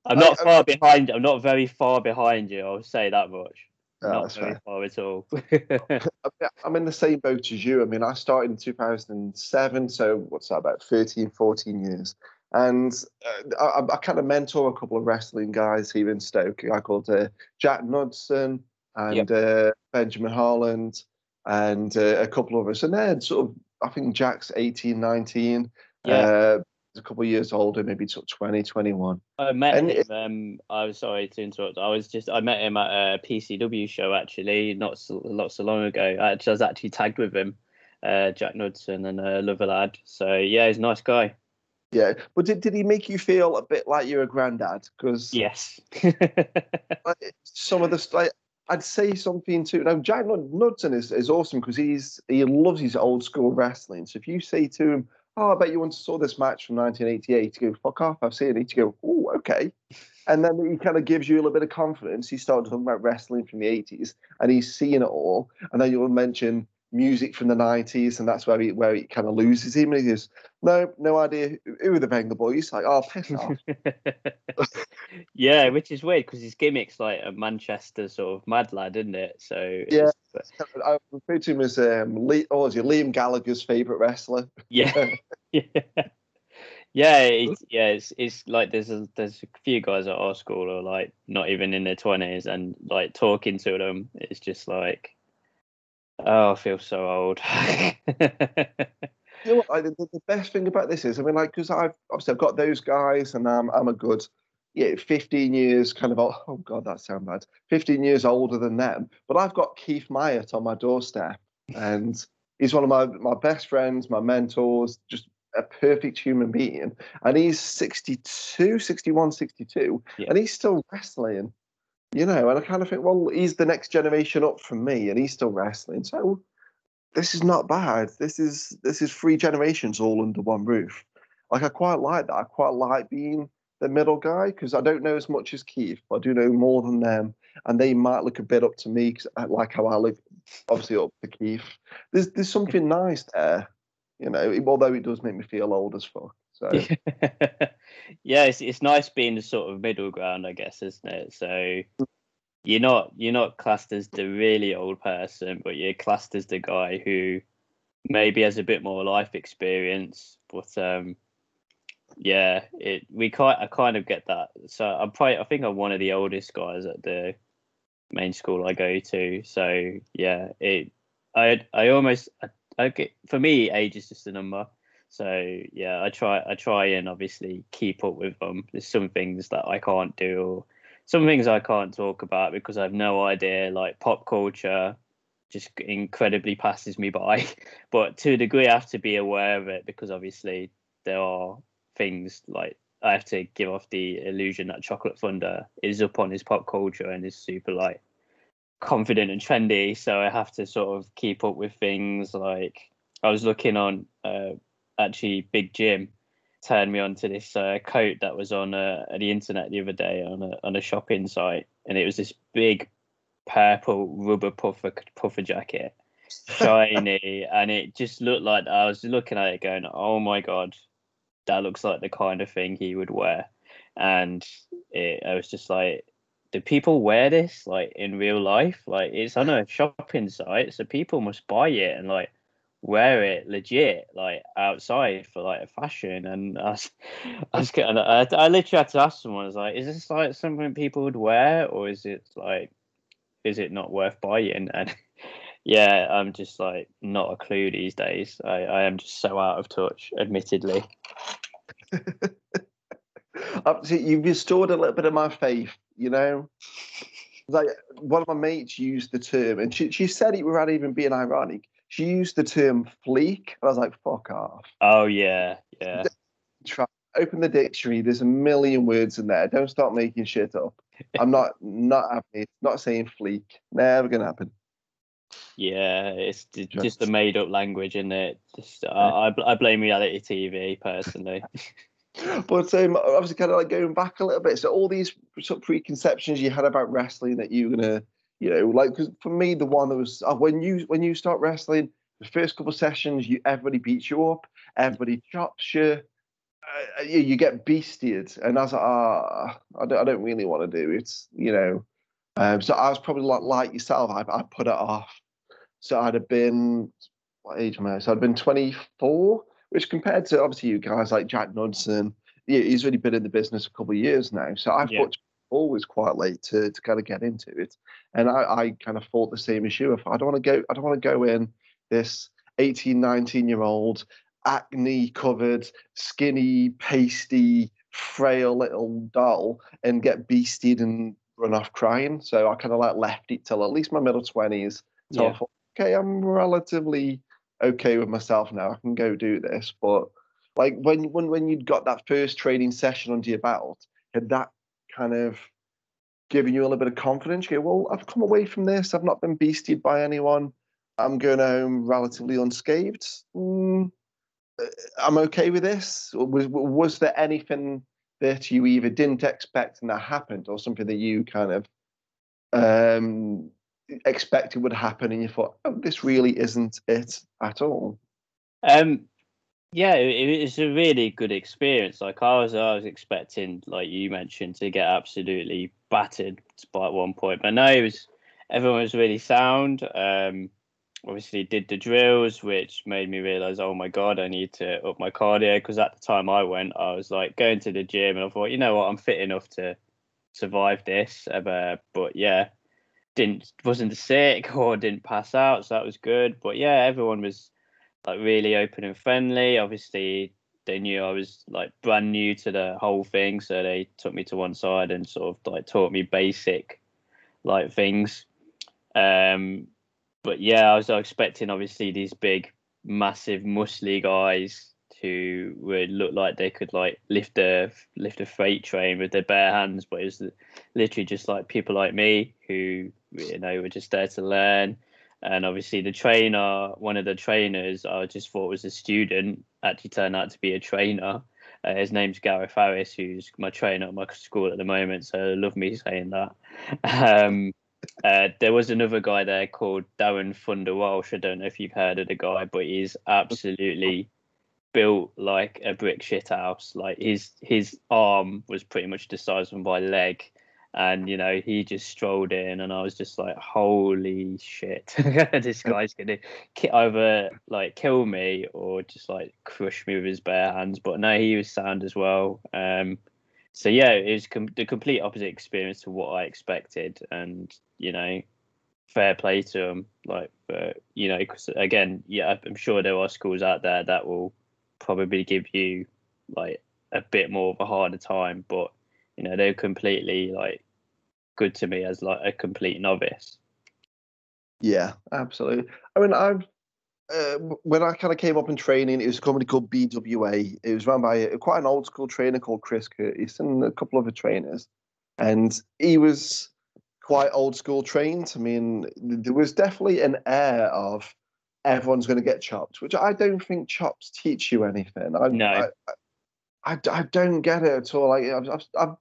I'm not I, far I, behind. I'm not very far behind you. I'll say that much. No, not very fair. far at all. I'm in the same boat as you. I mean, I started in 2007, so what's that, about 13, 14 years. And uh, I, I kind of mentor a couple of wrestling guys here in Stoke. A guy called uh, Jack Knudsen, and yep. uh, Benjamin Harland and uh, a couple of us. And then sort of, I think Jack's 18, 19. Yeah. Uh, a couple of years older, maybe sort of 20, 21. I met and him. It, um, I was sorry to interrupt. I was just I met him at a PCW show actually, not so, not so long ago. I, was actually tagged with him, uh, Jack Knudsen and uh, Love Lad. So yeah, he's a nice guy. Yeah, but did, did he make you feel a bit like you're a granddad? Because yes. like, some of the like, I'd say something to now. Jack Knudsen is, is awesome because he's he loves his old school wrestling. So if you say to him, "Oh, I bet you once saw this match from 1988," you go, "Fuck off, I've seen it." You go, "Oh, okay," and then he kind of gives you a little bit of confidence. He started talking about wrestling from the 80s, and he's seen it all. And then you'll mention music from the 90s, and that's where he where he kind of loses him. And he goes, No, no idea who are the Vengaboys. Like, oh, piss off. yeah, which is weird because his gimmick's like a Manchester sort of mad lad, isn't it? So yeah, I refer to him as um, Lee, oh, is he Liam Gallagher's favorite wrestler? Yeah, yeah, yeah. It's, yeah, it's it's like there's a there's a few guys at our school who are like not even in their twenties, and like talking to them, it's just like Oh, I feel so old. you know what? I, the, the, best thing about this is, I mean, like, because I've obviously I've got those guys, and I'm I'm a good, yeah, 15 years kind of. Oh God, that sounds bad. 15 years older than them, but I've got Keith Myatt on my doorstep, and he's one of my my best friends, my mentors, just a perfect human being, and he's 62, 61, 62, yeah. and he's still wrestling you know, and I kind of think, well, he's the next generation up from me, and he's still wrestling. So this is not bad. This is this is three generations all under one roof. Like I quite like that. I quite like being the middle guy because I don't know as much as Keith, but I do know more than them, and they might look a bit up to me because I like how I look, obviously up to Keith. There's there's something nice there, you know. Although it does make me feel old as fuck. So yeah, it's it's nice being the sort of middle ground, I guess, isn't it? So you're not you're not classed as the really old person, but you're classed as the guy who maybe has a bit more life experience. But um, yeah, it we kind I kind of get that. So I'm probably I think I'm one of the oldest guys at the main school I go to. So yeah, it I I almost I, I get for me age is just a number. So yeah, I try I try and obviously keep up with them. There's some things that I can't do, or some things I can't talk about because I have no idea. Like pop culture, just incredibly passes me by. But to a degree, I have to be aware of it because obviously there are things like I have to give off the illusion that Chocolate Thunder is up on his pop culture and is super like confident and trendy. So I have to sort of keep up with things like I was looking on uh, actually Big Jim turned me on to this uh, coat that was on uh, the internet the other day on a on a shopping site, and it was this big purple rubber puffer puffer jacket, shiny, and it just looked like I was looking at it going, "Oh my god, that looks like the kind of thing he would wear," and it, I was just like. Do people wear this like in real life? Like it's on a shopping site, so people must buy it and like wear it legit like outside for like a fashion. And I was, I was getting, I, I literally had to ask someone I was like is this like something people would wear or is it like is it not worth buying? And yeah I'm just like not a clue these days. I, I am just so out of touch admittedly. You've restored a little bit of my faith you know? Like one of my mates used the term and she, she said it without even being ironic she used the term fleek. And I was like, fuck off. Oh, yeah. Yeah. Try, open the dictionary. There's a million words in there. Don't start making shit up. I'm not not happy. Not saying fleek. Never gonna happen. Yeah, it's just, just a made up language, isn't it? Just uh, I, I blame reality TV personally. but um, obviously, kind of like going back a little bit. So all these sort of preconceptions you had about wrestling that you were gonna you know, like because for me, the one that was uh, when you when you start wrestling, the first couple of sessions, you everybody beats you up, everybody chops you, uh, you, you get beasted, and I was like, ah, I don't, I don't really want to do it, you know. Um, so I was probably like like yourself, I, I put it off. So I'd have been what age am I? So I'd been 24, which compared to obviously you guys like Jack Knudsen, he's really been in the business a couple of years now. So I yeah. thought always quite late to, to kind of get into it. And I, I kind of thought the same issue. If I don't want to go, I don't want to go in this 18, 19 year old, acne covered, skinny, pasty, frail little doll and get beasted and run off crying. So I kind of like left it till at least my middle 20s. So yeah. I thought, okay, I'm relatively okay with myself now. I can go do this. But Like when when when you'd got that first training session under your belt, had that kind of giving you a little bit of confidence? You go, well, I've come away from this. I've not been beasted by anyone. I'm going home relatively unscathed. Mm, uh, I'm okay with this. Was was there anything that you either didn't expect and that happened, or something that you kind of um, expected would happen, and you thought, oh, this really isn't it at all? Um, yeah, it, it was a really good experience. Like I was, I was expecting, like you mentioned, to get absolutely battered by one point, but no, it was everyone was really sound. Um, obviously did the drills, which made me realize, oh my god, I need to up my cardio. Because at the time I went, I was like going to the gym, and I thought, you know what, I'm fit enough to survive this. But yeah, didn't wasn't sick or didn't pass out, so that was good. But yeah, everyone was like really open and friendly. Obviously, they knew I was like brand new to the whole thing, so they took me to one side and sort of like taught me basic like things. Um, but yeah, I was expecting obviously these big, massive, muscly guys who would look like they could like lift a lift a freight train with their bare hands, but it was literally just like people like me who you know were just there to learn. And obviously, the trainer, one of the trainers, I just thought was a student, actually turned out to be a trainer. Uh, his name's Gareth Harris, who's my trainer at my school at the moment. So love me saying that. Um, uh, there was another guy there called Darren Thunder Walsh. I don't know if you've heard of the guy, but he's absolutely built like a brick shit house. Like his his arm was pretty much the size of my leg, and you know he just strolled in, and I was just like, holy shit, this guy's gonna either like kill me or just like crush me with his bare hands. But no, he was sound as well. Um, so yeah, it was com- the complete opposite experience to what I expected, and you know, fair play to him Like, but you know, cause again, yeah, I'm sure there are schools out there that will probably give you like a bit more of a harder time, but you know, they're completely like good to me as like a complete novice. Yeah, absolutely. I mean, I've uh, when I kind of came up in training, it was a company called BWA. It was run by a, quite an old school trainer called Chris Curtis and a couple of other trainers. And he was quite old school trained. I mean, there was definitely an air of everyone's going to get chopped, which I don't think chops teach you anything. I, no. I, I, I don't get it at all. Like, I've, I've,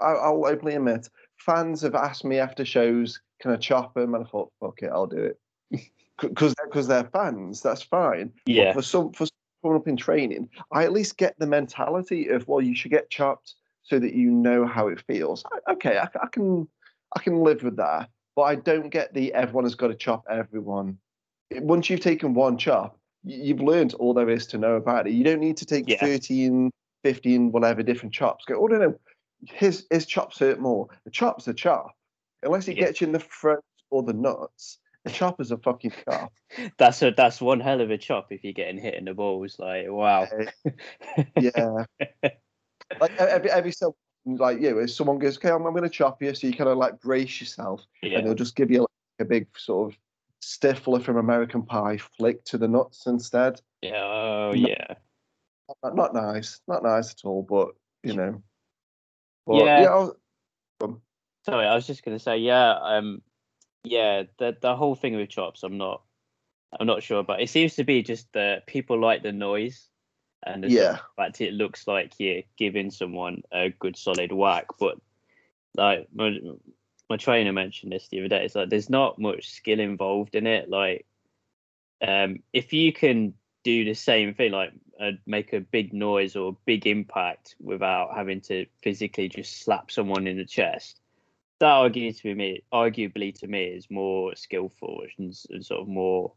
I'll openly admit, fans have asked me after shows, can I chop them? And I thought, fuck it, I'll do it because because they're fans. That's fine. Yeah. But for some for someone up in training, I at least get the mentality of well, you should get chopped so that you know how it feels. I, okay, I, I, can I can live with that, but I don't get the everyone has got to chop everyone. Once you've taken one chop, you've learned all there is to know about it. You don't need to take yeah. 13, 15, whatever different chops. Go, oh no, no, his his chops hurt more. The chop's a chop. Unless he yeah. gets you in the throat or the nuts, the chop is a fucking chop. that's a that's one hell of a chop if you're getting hit in the balls. Like wow. yeah. like every every so like you, if someone goes, okay, I'm, I'm going to chop you, so you kind of like brace yourself, yeah. and they'll just give you like, a big sort of Stifler from American Pie flick to the nuts instead. Yeah. Oh yeah. Not, not nice. Not nice at all. But you know. But, yeah. yeah I was, um, Sorry, I was just going to say, yeah. Um, yeah, the the whole thing with chops, I'm not, I'm not sure, but it seems to be just that people like the noise, and yeah, fact it looks like you're giving someone a good solid whack. But like my, my trainer mentioned this the other day, it's like there's not much skill involved in it. Like, um, if you can do the same thing, like uh, make a big noise or big impact without having to physically just slap someone in the chest that argues to me, arguably to me, is more skillful and, and sort of more.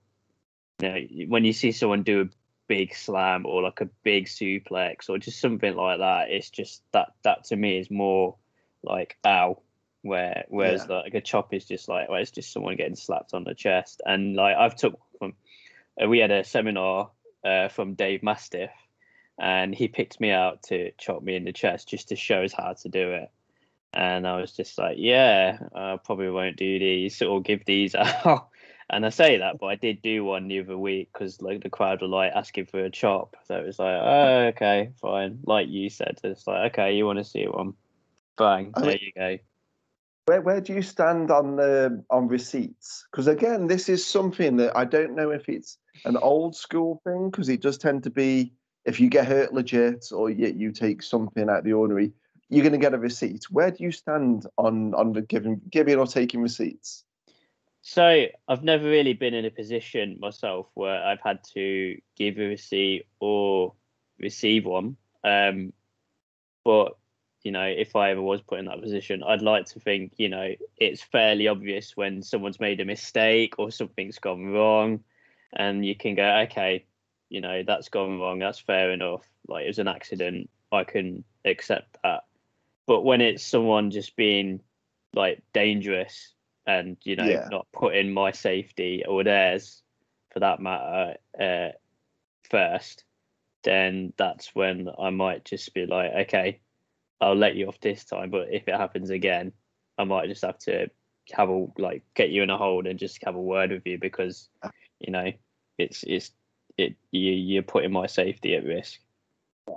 You know, when you see someone do a big slam or like a big suplex or just something like that, it's just that that to me is more like ow. Where whereas yeah. like a chop is just like well, it's just someone getting slapped on the chest. And like I've took from, uh, we had a seminar uh, from Dave Mastiff, and he picked me out to chop me in the chest just to show us how to do it and I was just like, yeah, I probably won't do these or give these out. And I say that, but I did do one the other week because like the crowd were like asking for a chop. So it was like, oh, okay, fine. Like you said, it's like, okay, you want to see one? Bang, there you go. Where where do you stand on the on receipts? Because again, this is something that I don't know if it's an old school thing because it does tend to be if you get hurt legit or you, you take something out of the ordinary, you're going to get a receipt. Where do you stand on on the giving giving or taking receipts? So I've never really been in a position myself where I've had to give a receipt or receive one. Um, but you know, if I ever was put in that position, I'd like to think you know it's fairly obvious when someone's made a mistake or something's gone wrong, and you can go, okay, you know that's gone wrong. That's fair enough. Like it was an accident. I can accept that. But when it's someone just being like dangerous and you know Yeah. not putting my safety or theirs for that matter uh, first then that's when i might just be like okay i'll let you off this time but if it happens again i might just have to have a like get you in a hold and just have a word with you because you know it's it's it you, you're putting my safety at risk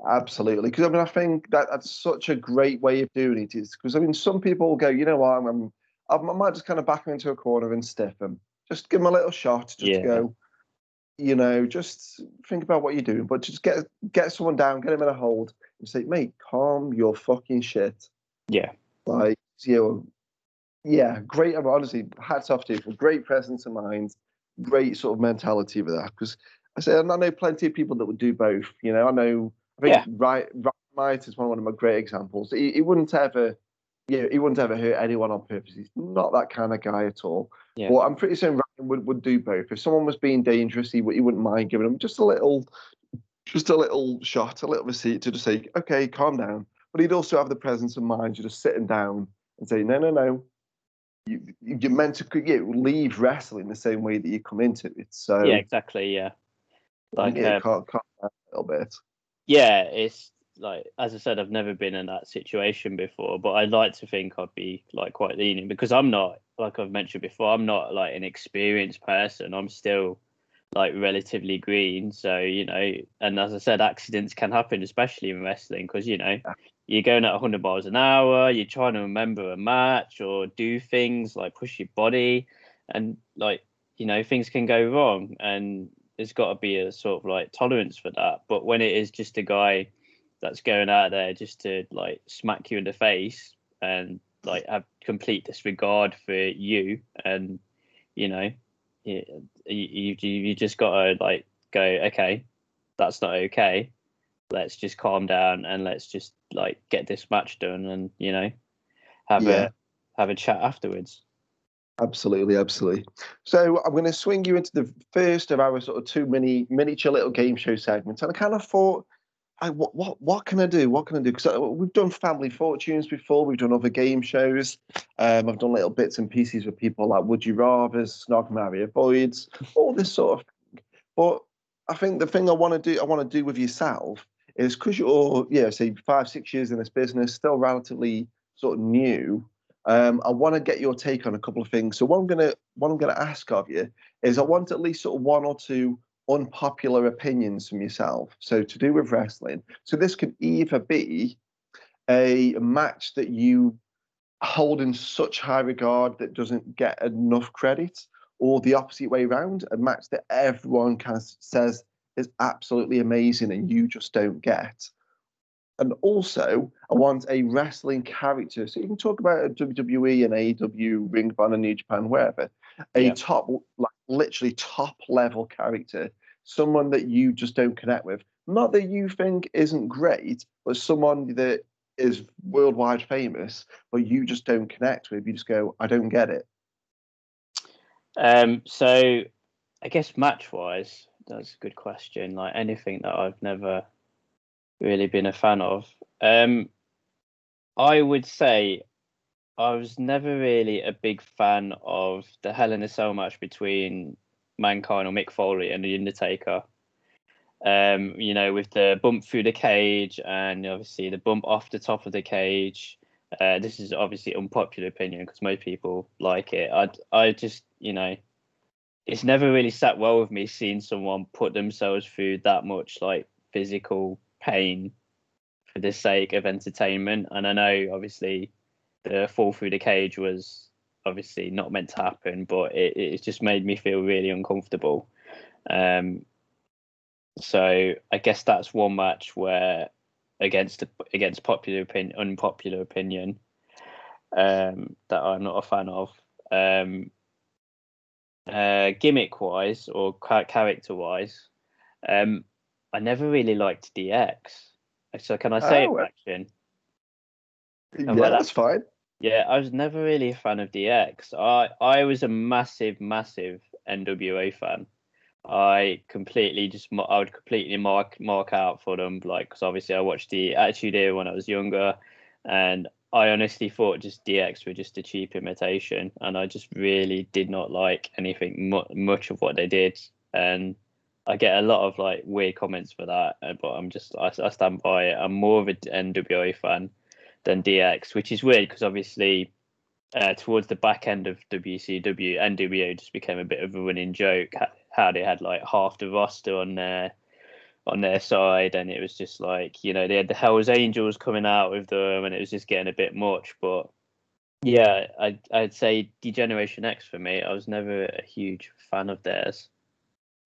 Absolutely, because I mean, I think that that's such a great way of doing it. Is because I mean, some people will go, you know what, I'm, I'm I might just kind of back them into a corner and stiff them, just give them a little shot, just Yeah. go, you know, just think about what you're doing, but just get get someone down, get them in a hold, and say, mate, calm your fucking shit. yeah Like, you know, yeah, great. Honestly, hats off to you for great presence of mind, great sort of mentality with that. Because I say, and I know plenty of people that would do both. You know, I know, I think Yeah. right, right, Might is one one of my great examples. He, he wouldn't ever, you know, he wouldn't ever hurt anyone on purpose. He's not that kind of guy at all. Yeah. But I'm pretty certain Ryan would, would do both. If someone was being dangerous, he, would- he wouldn't mind giving them just a little, just a little shot, a little receipt to just say, okay, calm down. But he'd also have the presence of mind, to just sitting down and say, no, no, no. You, you're meant to you leave wrestling the same way that you come into it. So yeah exactly yeah like yeah, calm, calm down a little bit. yeah, it's like as I said, I've never been in that situation before, but I'd like to think I'd be like quite lenient because I'm not, like I've mentioned before, I'm not like an experienced person. I'm still like relatively green, so you know, and as I said, accidents can happen, especially in wrestling, because you know, you're going at 100 miles an hour, you're trying to remember a match or do things like push your body, and like you know, things can go wrong, and there's got to be a sort of like tolerance for that. But when it is just a guy that's going out there just to like smack you in the face and like have complete disregard for you, and you know, you you you, just got to like go, okay, that's not okay. Let's just calm down and let's just like get this match done, and you know, have Yeah. a have a chat afterwards. Absolutely, absolutely. So I'm going to swing you into the first of our sort of two mini miniature little game show segments, and I kind of thought, I, what what what can I do? What can I do? Because we've done Family Fortunes before, we've done other game shows. Um, I've done little bits and pieces with people like Would You Rather, Snog Marry Avoids, all this sort of. Thing. But I think the thing I want to do, I want to do with yourself is because you're, yeah, say five six years in this business, still relatively sort of new. Um, I want to get your take on a couple of things. So what I'm gonna what I'm gonna ask of you is I want at least sort of one or two unpopular opinions from yourself. So to do with wrestling. So this could either be a match that you hold in such high regard that doesn't get enough credit, or the opposite way around, a match that everyone can, says is absolutely amazing and you just don't get. And also, I want a wrestling character. So you can talk about a WWE and AEW, Ring of Honor, New Japan, wherever. A Yeah. top, like literally top level character, someone that you just don't connect with. Not that you think isn't great, but someone that is worldwide famous, but you just don't connect with. You just go, I don't get it. Um, so I guess match wise, that's a good question. Like anything that I've never really been a fan of. Um, I would say I was never really a big fan of the Hell in a Cell match between Mankind or Mick Foley and The Undertaker. Um, you know, with the bump through the cage and obviously the bump off the top of the cage. Uh, this is obviously unpopular opinion because most people like it. I I just you know it's never really sat well with me seeing someone put themselves through that much like physical pain for the sake of entertainment. And I know obviously the fall through the cage was obviously not meant to happen, but it, it just made me feel really uncomfortable. Um, so I guess that's one match where against against popular opinion, unpopular opinion, um, that I'm not a fan of. Um, uh, gimmick wise or character wise, um, I never really liked DX. So can I say Oh, it, Action? Yeah, well, that's fine. Yeah, I was never really a fan of DX. I I was a massive, massive NWO fan. I completely just I would completely mark mark out for them, like because obviously I watched the Attitude Era when I was younger, and I honestly thought just DX were just a cheap imitation, and I just really did not like anything mu- much of what they did, and I get a lot of like weird comments for that, uh, but I'm just I, I stand by it. I'm more of an NWO fan than DX, which is weird because obviously uh, towards the back end of WCW, NWO just became a bit of a running joke. How they had like half the roster on their on their side, and it was just like you know they had the Hell's Angels coming out with them, and it was just getting a bit much. But yeah, I I'd say Degeneration X for me. I was never a huge fan of theirs.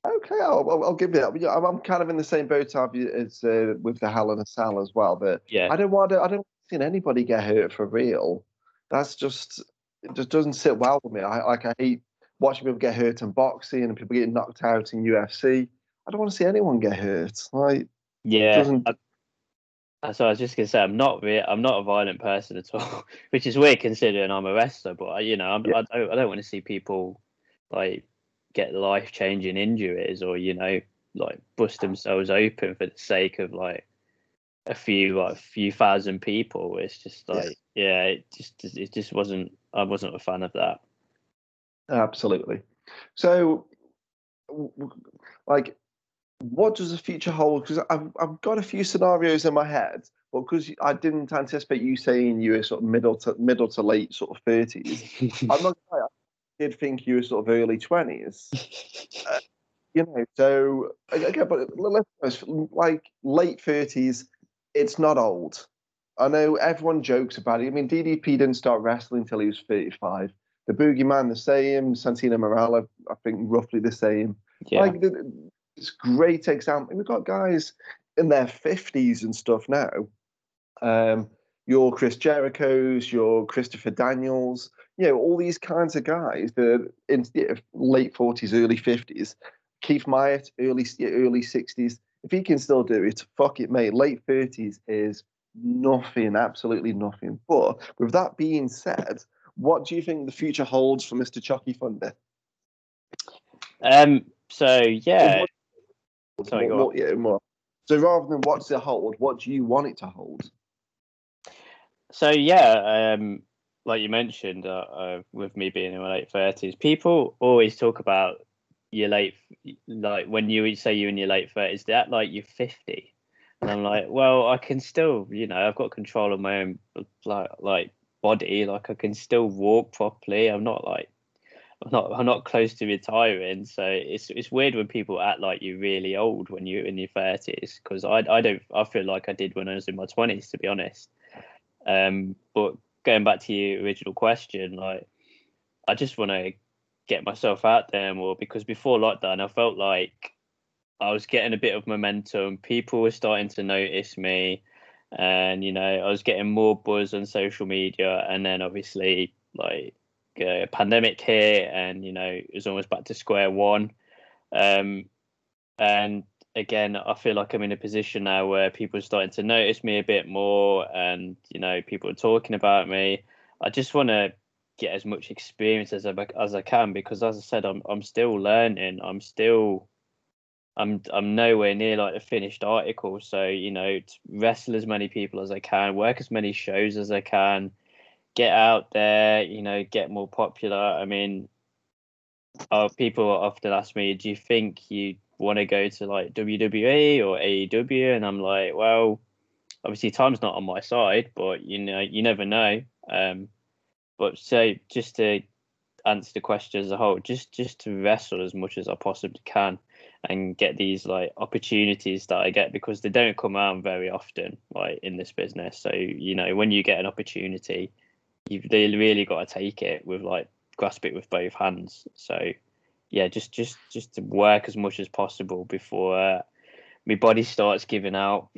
Okay, I'll, I'll, I'll give you that. I'm, kind of in the same boat as uh, with the Hell and a Cell as well. But Yeah, I don't want to. I don't see anybody get hurt for real. That's just it. Just doesn't sit well with me. I like. I hate watching people get hurt in boxing and people getting knocked out in UFC. I don't want to see anyone get hurt. Like, yeah. I, so I was just gonna say I'm not re- I'm not a violent person at all, which is weird considering I'm a wrestler. But I- you know, I'm, Yeah. I don't I don't want to see people like get life changing injuries or you know like bust themselves open for the sake of like a few like few thousand people. It's just like yeah, it just it just wasn't I wasn't a fan of that. Absolutely. So, like, what does the future hold? Because I've I've got a few scenarios in my head, but because I didn't anticipate you saying you were sort of middle to middle to late sort of thirties. I'm not. I did think you were sort of early twenties. Uh, you know, so again, but let's like late thirties, it's not old. I know everyone jokes about it. I mean, DDP didn't start wrestling until he was 35. The Boogeyman, the same. Santino Marella, I think, roughly the same. yeah, Like, it's a great example. We've got guys in their 50s and stuff now. Um, your Chris Jericho's, your Christopher Daniels, you know, all these kinds of guys that are in know, late 40s, early 50s. Keith Myatt, early early 60s. If he can still do it, fuck it, mate. Late 30s is nothing, absolutely nothing. But with that being said, what do you think the future holds for Mr. Choccy Thunder? um. So yeah, Sorry, More- more- yeah, more. So rather than what's it hold, what do you want it to hold? So yeah, um, like you mentioned, uh, uh, with me being in my late thirties, people always talk about your late, like when you say you're in your late thirties, that like you're fifty, and I'm like, well, I can still, you know, I've got control of my own like like body, like I can still walk properly. I'm not like. I'm not. I'm not close to retiring, so it's it's weird when people act like you're really old when you're in your thirties. Because I I don't. I feel like I did when I was in my twenties, to be honest. Um, but going back to your original question, like I just want to get myself out there more because before lockdown, I felt like I was getting a bit of momentum. People were starting to notice me, and you know, I was getting more buzz on social media. And then obviously, like uh, pandemic hit, and you know, it was almost back to square one. Um, and again, I feel like I'm in a position now where people are starting to notice me a bit more, and you know, people are talking about me. I just want to get as much experience as I as I can because, as I said, I'm I'm still learning. I'm still I'm I'm nowhere near like a finished article. So you know, wrestle as many people as I can, work as many shows as I can, get out there. You know, get more popular. I mean, uh, people often ask me, "Do you think you want to go to like WWE or AEW?" And I'm like, well, obviously time's not on my side, but you know, you never know. Um, but so just to, answer the question as a whole, just just to wrestle as much as I possibly can and get these like opportunities that I get because they don't come around very often, like in this business. So you know, when you get an opportunity, you've they really got to take it with like grasp it with both hands. So yeah, just just just to work as much as possible before uh, my body starts giving out.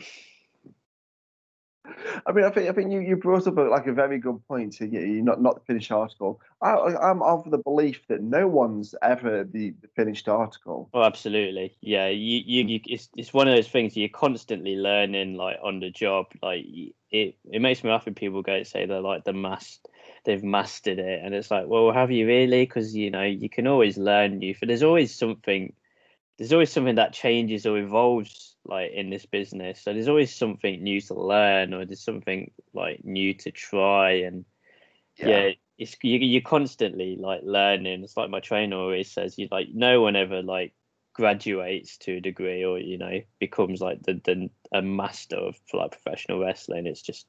I mean, I think I think you, you brought up a, like a very good point. So you, you're not not the finished article. I, I'm of the belief that no one's ever the, the finished article. Oh, absolutely. Yeah, you, you, you it's it's one of those things you're constantly learning like on the job. Like it it makes me laugh when people go say they're like the master they've mastered it, and it's like, well, have you really? Because you know you can always learn new. There's always something. There's always something that changes or evolves like in this business. So there's always something new to learn, or there's something like new to try, and yeah, yeah it's you, you're constantly like learning. It's like my trainer always says, you like no one ever like graduates to a degree or you know becomes like the, the a master of like professional wrestling. It's just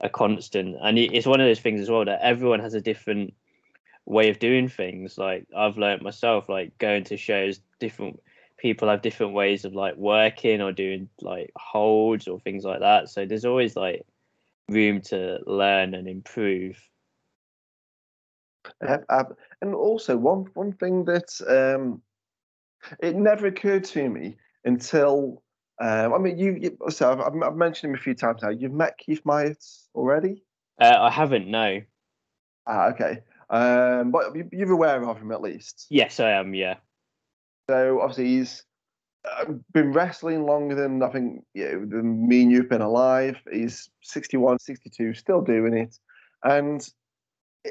a constant, and it's one of those things as well that everyone has a different way of doing things. Like I've learned myself, like going to shows, different people have different ways of like working or doing like holds or things like that. So there's always like room to learn and improve. and also one one thing that um, it never occurred to me until um, I mean, you, you so I've, I've, mentioned him a few times now. You've met Keith Myatt already? Uh, I haven't, no. Ah, okay. Um, but you're aware of him at least? Yes, I am, yeah. So obviously he's been wrestling longer than I think you know, than me and you've been alive. He's 61, 62, still doing it. And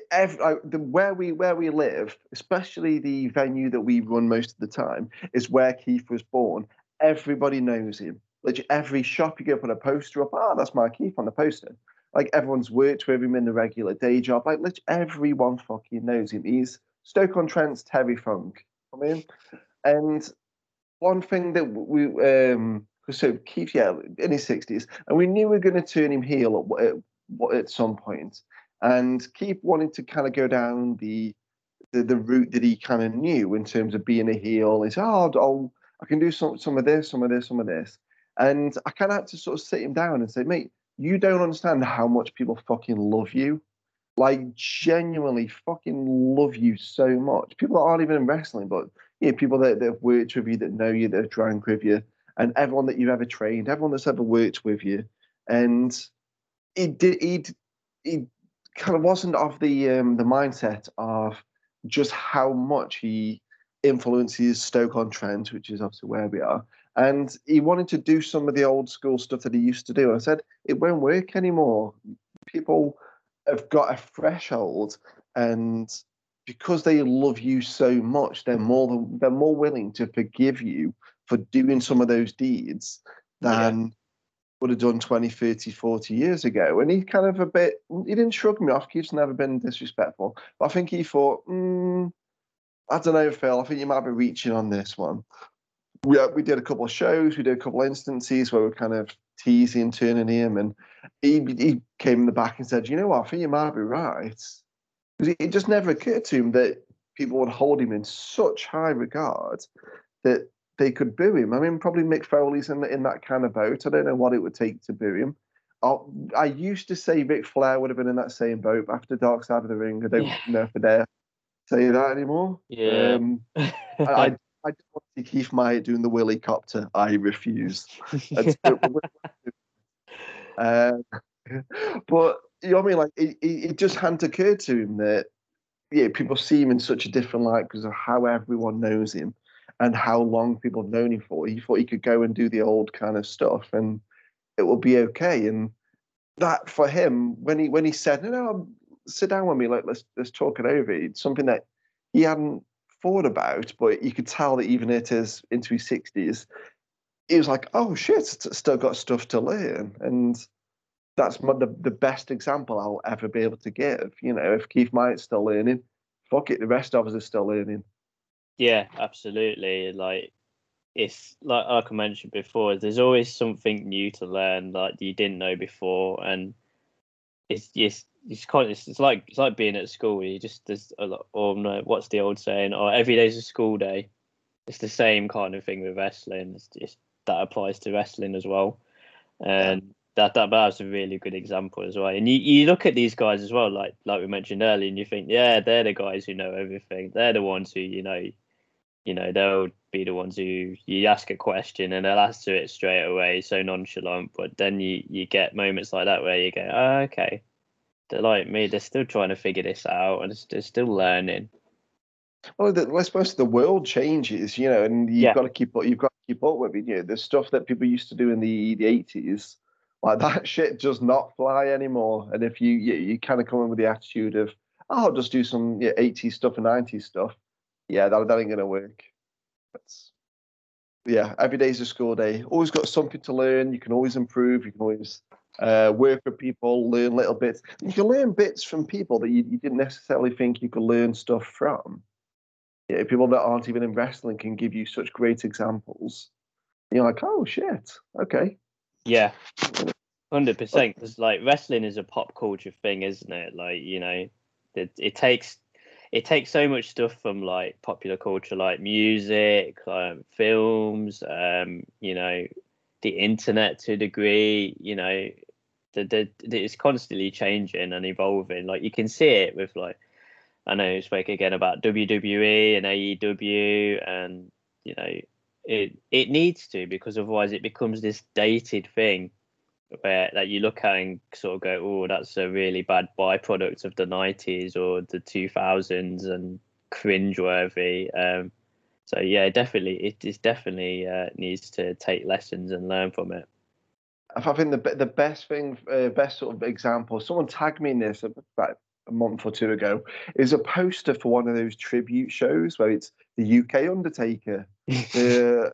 every, the, where we where we live, especially the venue that we run most of the time, is where Keith was born, everybody knows him. Like every shop you go put a poster up, ah, that's my Keith on the poster. Like everyone's worked with him in the regular day job. Like literally everyone fucking knows him. He's Stoke on Trent's Terry Funk. I mean, and one thing that we um so Keith, yeah, in his sixties, and we knew we were going to turn him heel at, at, at some point, and Keith wanted to kind of go down the the, the route that he kind of knew in terms of being a heel. He said, "Oh, I'll I can do some some of this, some of this, some of this. And I kind of had to sort of sit him down and say, mate, you don't understand how much people fucking love you. Like genuinely fucking love you so much. People aren't even in wrestling, but you know, people that, that have worked with you, that know you, that have drank with you, and everyone that you've ever trained, everyone that's ever worked with you. And he did he he kind of wasn't of the um the mindset of just how much he influences Stoke on Trent, which is obviously where we are. And he wanted to do some of the old school stuff that he used to do. I said, it won't work anymore. People have got a threshold, and because they love you so much, they're more than, they're more willing to forgive you for doing some of those deeds than yeah. would have done 20, 30, 40 years ago. And he kind of a bit, he didn't shrug me off. He's never been disrespectful. But I think he thought, mm, I don't know, Phil. I think you might be reaching on this one. We uh, we did a couple of shows. We did a couple of instances where we are kind of teasing, turning him, and he he came in the back and said, "You know what? I think you might be right." Because it just never occurred to him that people would hold him in such high regard that they could boo him. I mean, probably Mick Foley's in in that kind of boat. I don't know what it would take to boo him. I, I used to say Ric Flair would have been in that same boat after Dark Side of the Ring. I don't yeah. know if they're say that anymore. Yeah. Um, I, I, I just want to see Keith Myatt doing the Willy Copter. I refuse. uh, but you know what I mean? Like it, it just hadn't occurred to him that yeah, people see him in such a different light because of how everyone knows him and how long people have known him for. He thought he could go and do the old kind of stuff and it will be okay. And that for him, when he when he said, "No, no, sit down with me, like let's let's talk it over. It's something that he hadn't thought about, but you could tell that even at his into his sixties, he was like, "Oh shit, still got stuff to learn," and that's the the best example I'll ever be able to give. You know, if Keith Myatt's still learning, fuck it, the rest of us are still learning. Yeah, absolutely. Like it's like, like I mentioned before, there's always something new to learn like you didn't know before, and it's just it's kind of, it's like it's like being at school. You just there's a lot. Or no, what's the old saying? Or oh, every day's a school day. It's the same kind of thing with wrestling. It's, it's that applies to wrestling as well, and that that was a really good example as well. And you, you look at these guys as well, like like we mentioned earlier, and you think, yeah, they're the guys who know everything. They're the ones who you know, you know, they'll be the ones who you ask a question and they'll answer it straight away, so nonchalant. But then you you get moments like that where you go, oh, okay, they're like me. They're still trying to figure this out and they're still learning. Well, the, I suppose the world changes, you know, and you've yeah. got to keep up. You've got to keep up with it. You know, the stuff that people used to do in the the eighties, like that shit, does not fly anymore. And if you you, you kind of come in with the attitude of, oh, I'll just do some yeah, 80s stuff and 90s stuff, yeah, that, that ain't gonna work. That's yeah, every day is a school day. Always got something to learn. You can always improve. You can always uh, work with people, learn little bits. You can learn bits from people that you, you didn't necessarily think you could learn stuff from. Yeah, people that aren't even in wrestling can give you such great examples. You're like, oh shit, okay. Yeah, hundred percent. Because like wrestling is a pop culture thing, isn't it? Like you know, it, it takes it takes so much stuff from like popular culture, like music, um, films, um, you know, the internet to a degree. You know, the, the, the, it's constantly changing and evolving. Like you can see it with like, I know you spoke again about WWE and AEW, and you know, it it needs to because otherwise it becomes this dated thing where that you look at and sort of go, oh, that's a really bad byproduct of the '90s or the 2000s and cringeworthy. Um, so yeah, definitely, it is definitely uh, needs to take lessons and learn from it. I think the the best thing, uh, best sort of example. Someone tagged me in this about a month or two ago. Is a poster for one of those tribute shows where it's the UK Undertaker, the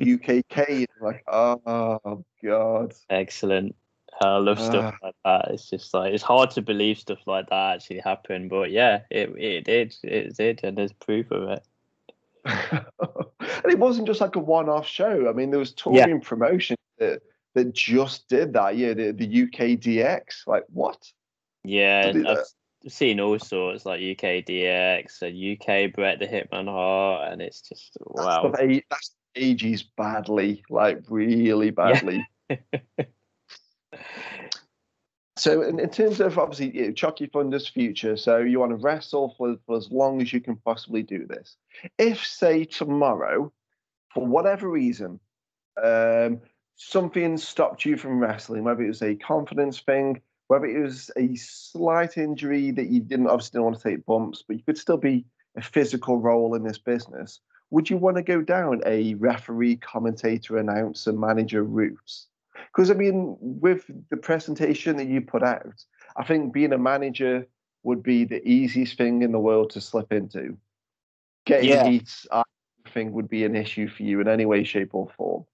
UK Kane. Like, oh god, excellent. I love stuff uh, like that. It's just like it's hard to believe stuff like that actually happened, but yeah, it it did, it did, and there's proof of it. and it wasn't just like a one-off show. I mean, there was touring yeah. promotion that that just did that. Yeah, the, the UK DX. Like what? Yeah, I've seen all sorts like UK DX and UK Bret the Hitman Hart, and it's just wow. That's, that's ages badly, like really badly. Yeah. so, in, in, terms of obviously you know, Choccy Thunder's future, so you want to wrestle for, for as long as you can possibly do this. If, say, tomorrow, for whatever reason, um, something stopped you from wrestling, whether it was a confidence thing, whether it was a slight injury that you didn't obviously didn't want to take bumps, but you could still be a physical role in this business. Would you want to go down a referee, commentator, announcer, manager route? Because I mean, with the presentation that you put out, I think being a manager would be the easiest thing in the world to slip into. Getting yeah. heats, I think, would be an issue for you in any way, shape, or form.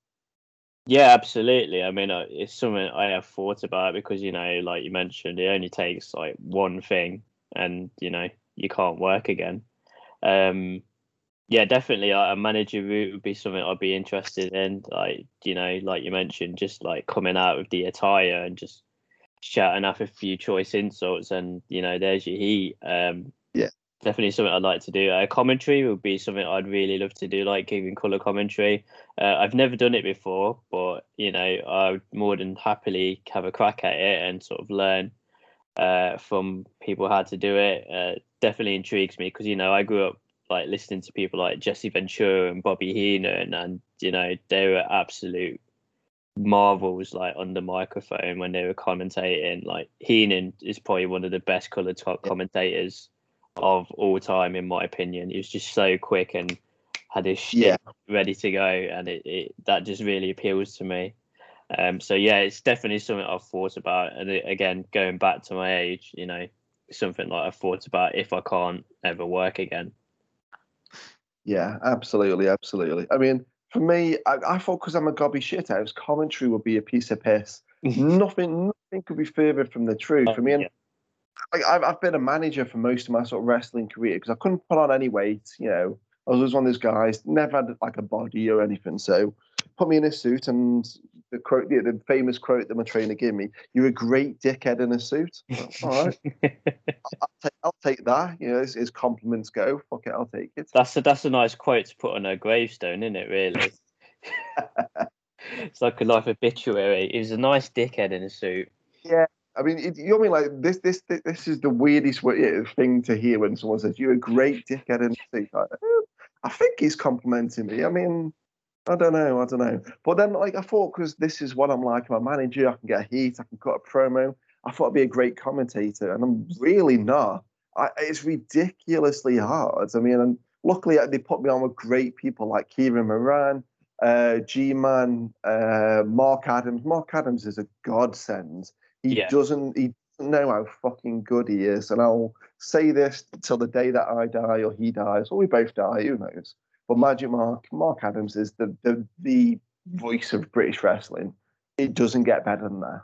Yeah, absolutely. I mean, uh, it's something I have thought about because you know, like you mentioned, it only takes like one thing, and you know, you can't work again. Um, yeah, definitely, a manager route would be something I'd be interested in. Like you know, like you mentioned, just like coming out with the attire and just shouting off a few choice insults, and you know, there's your heat. Um, definitely something I'd like to do. Uh, commentary would be something I'd really love to do, like giving color commentary. Uh, I've never done it before, but you know, I would more than happily have a crack at it and sort of learn uh, from people how to do it. Uh, definitely intrigues me because you know I grew up like listening to people like Jesse Ventura and Bobby Heenan, and you know they were absolute marvels like on the microphone when they were commentating. Like Heenan is probably one of the best color top commentators of all time, in my opinion. He was just so quick and had his shit yeah. ready to go, and it, it that just really appeals to me. Um, so yeah, it's definitely something I've thought about, and it, again, going back to my age, you know, something like I've thought about if I can't ever work again. Yeah, absolutely, absolutely. I mean, for me, I, I thought because I'm a gobby shit house, commentary would be a piece of piss. nothing, nothing could be further from the truth. Oh, I mean, yeah. I've, I've been a manager for most of my sort of wrestling career because I couldn't put on any weight. You know, I was always one of those guys, never had like a body or anything. So put me in a suit and the quote, the, the famous quote that my trainer gave me. You're a great dickhead in a suit. All right, I'll, take, I'll take that. You know, as, as compliments go, fuck it, I'll take it. That's a that's a nice quote to put on a gravestone, isn't it? Really. it's like a life obituary. He was a nice dickhead in a suit. Yeah, I mean, it, you know I mean? Like this, this, this, this is the weirdest thing to hear when someone says you're a great dickhead in suit. Like, I think he's complimenting me. I mean, I don't know, I don't know. But then, like, I thought because this is what I'm like, I'm a manager. I can get heat. I can cut a promo. I thought I'd be a great commentator, and I'm really not. I, it's ridiculously hard. I mean, and luckily they put me on with great people like Kieran Moran, uh, G-Man, uh, Mark Adams. Mark Adams is a godsend. He Yeah. doesn't. He doesn't know how fucking good he is, and I'll say this till the day that I die or he dies, or we both die. Who knows? But Magic Mark, Mark Adams is the the the voice of British wrestling. It doesn't get better than that.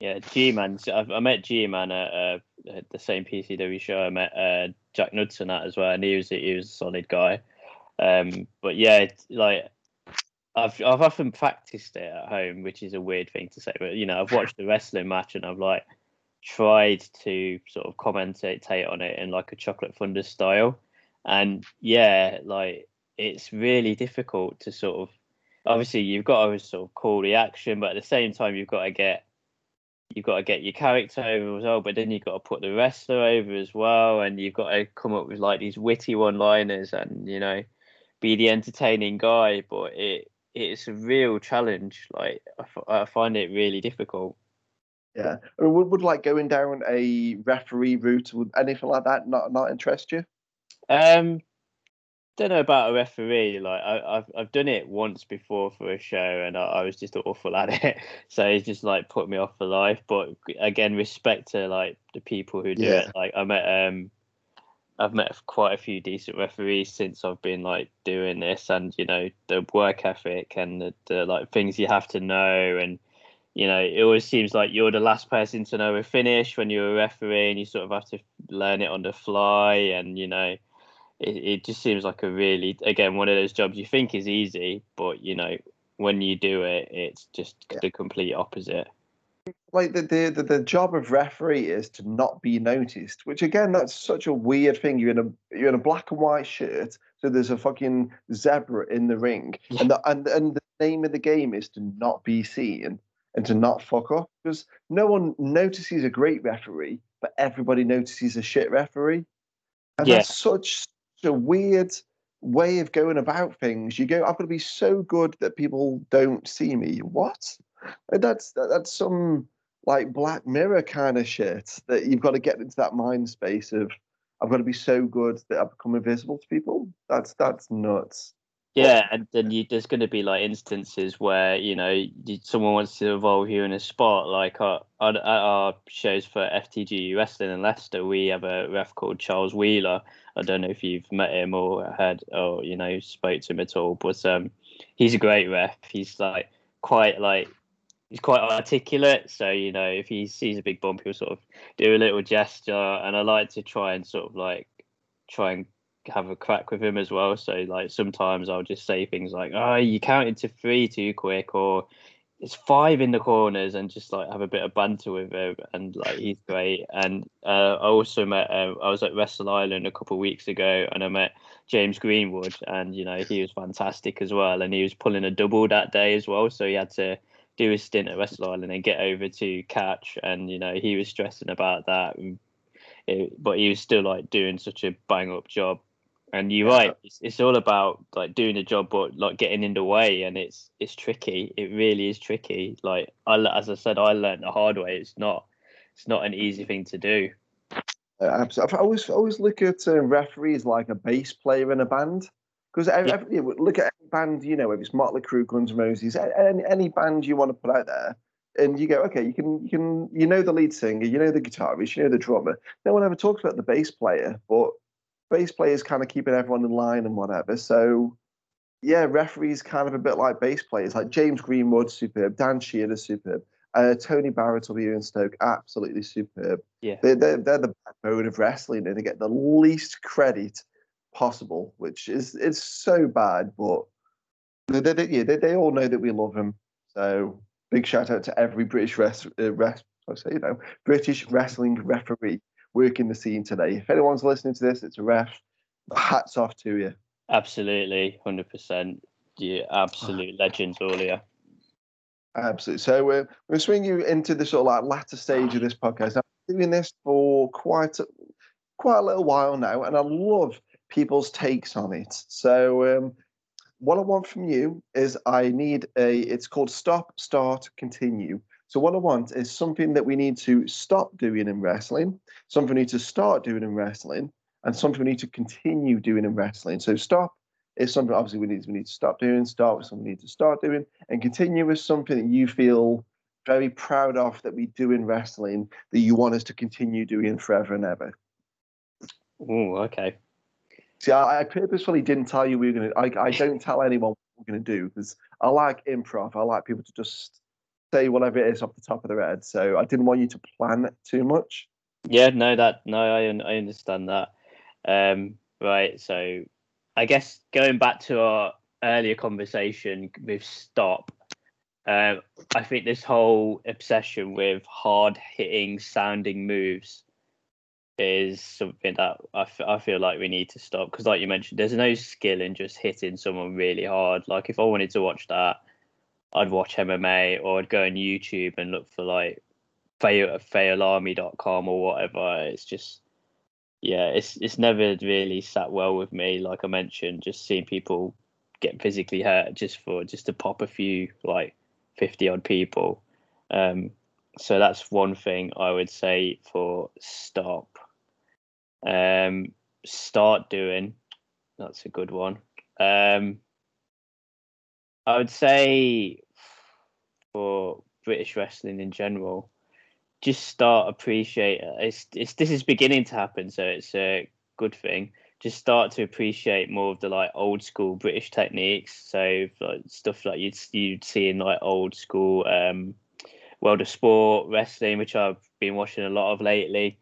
Yeah, G Man. I, met G Man at, uh, at the same PCW show. I met uh, Jack Knudsen at as well, and he was he was a solid guy. Um, but yeah, like I've I've often practiced it at home, which is a weird thing to say. But you know, I've watched the wrestling match and I've like tried to sort of commentate on it in like a Chocolate Thunder style, and yeah, like it's really difficult to sort of. Obviously, you've got to sort of call the action, but at the same time, you've got to get you've got to get your character over as well, but then you've got to put the wrestler over as well, and you've got to come up with like these witty one-liners and you know be the entertaining guy. But it it's a real challenge. Like I, f- I find it really difficult. Yeah, would, would like going down a referee route, would anything like that not not interest you? Um, don't know about a referee. Like I, I've I've done it once before for a show, and I, I was just awful at it. So it's just like put me off for life. But again, respect to like the people who do Yeah. it. Like I met um, I've met quite a few decent referees since I've been like doing this, and you know the work ethic and the, the like things you have to know and. You know, it always seems like you're the last person to know a finish when you're a referee, and you sort of have to learn it on the fly. And you know, it, it just seems like a really again one of those jobs you think is easy but you know when you do it it's just Yeah. the complete opposite Like the, the the job of referee is to not be noticed, which again, that's such a weird thing. You're in a you're in a black and white shirt, so there's a fucking zebra in the ring, and the and and the name of the game is to not be seen and to not fuck up because no one notices a great referee, but everybody notices a shit referee, and Yeah. that's such a weird way of going about things. You go, I've got to be so good that people don't see me. What? That's that's some like Black Mirror kind of shit that you've got to get into that mind space of I've got to be so good that I become invisible to people. That's that's nuts. yeah and then you, there's going to be like instances where you know someone wants to involve you in a spot like our, our, at our shows for ftg wrestling in leicester we have a ref called charles wheeler i don't know if you've met him or heard or you know spoke to him at all but um he's a great ref he's like quite like he's quite articulate. So you know, if he sees a big bump, he'll sort of do a little gesture, and I like to try and sort of like try and have a crack with him as well. So like sometimes I'll just say things like, "Oh, you counted to three too quick," or "It's five in the corners," and just like have a bit of banter with him. And like he's great. And uh, I also met uh, I was at Wrestle Island a couple of weeks ago, and I met James Greenwood, and you know he was fantastic as well. And he was pulling a double that day as well, so he had to do a stint at Wrestle Island and get over to catch, and you know he was stressing about that, and it, but he was still like doing such a bang up job. And you're Yeah. right, it's, it's all about like doing the job, but like getting in the way, and it's it's tricky. It really is tricky. Like I, as I said, I learned the hard way. It's not it's not an easy thing to do. Uh, absolutely. I always always look at uh, referees like a bass player in a band because Yeah. look at band you know, if it's Motley Crue, Guns N' Roses, any, any band you want to put out there, and you go, okay, you can you can you know the lead singer, you know the guitarist, you know the drummer. No one ever talks about the bass player, but bass players kind of keeping everyone in line and whatever. So yeah, referees kind of a bit like bass players, like James Greenwood, superb, Dan Shearer, superb. Uh, Tony Barrett will be in Stoke, absolutely superb. Yeah. They're, they're, they're the backbone of wrestling and they get the least credit possible, which is it's so bad, but They, they, yeah, they, they all know that we love him. So big shout out to every British rest, uh, rest I say, you know, British wrestling referee working the scene today. If anyone's listening to this, it's a ref. Hats off to you. Absolutely, hundred percent. You absolute legends, all here. Absolutely. So uh, we're swinging you into the sort of like latter stage of this podcast. I'm doing this for quite a, quite a little while now, and I love people's takes on it. So um, what I want from you is I need a. It's called stop, start, continue. So what I want is something that we need to stop doing in wrestling, something we need to start doing in wrestling, and something we need to continue doing in wrestling. So stop is something obviously we need we need to stop doing, start with something we need to start doing, and continue with something that you feel very proud of that we do in wrestling that you want us to continue doing forever and ever. Oh, okay. See, I, I, purposefully didn't tell you we were going to. I, don't tell anyone what we're going to do because I like improv. I like people to just say whatever it is off the top of their head. So I didn't want you to plan it too much. Yeah, no, that no, I I understand that. Um, right, so I guess going back to our earlier conversation with stop, um, I think this whole obsession with hard hitting sounding moves is something that I, f- I feel like we need to stop because, like you mentioned, there's no skill in just hitting someone really hard. Like, if I wanted to watch that, I'd watch MMA or I'd go on YouTube and look for like fail, failarmy.com or whatever. It's just yeah, it's it's never really sat well with me. Like I mentioned, just seeing people get physically hurt just for just to pop a few like fifty odd people. Um, so that's one thing I would say for stop. Um, start doing. That's a good one. Um, I would say for British wrestling in general, just start appreciate it's it's this is beginning to happen, so it's a good thing. Just start to appreciate more of the like old school British techniques. So like stuff like you'd you'd see in like old school um, world of sport wrestling, which I've been watching a lot of lately.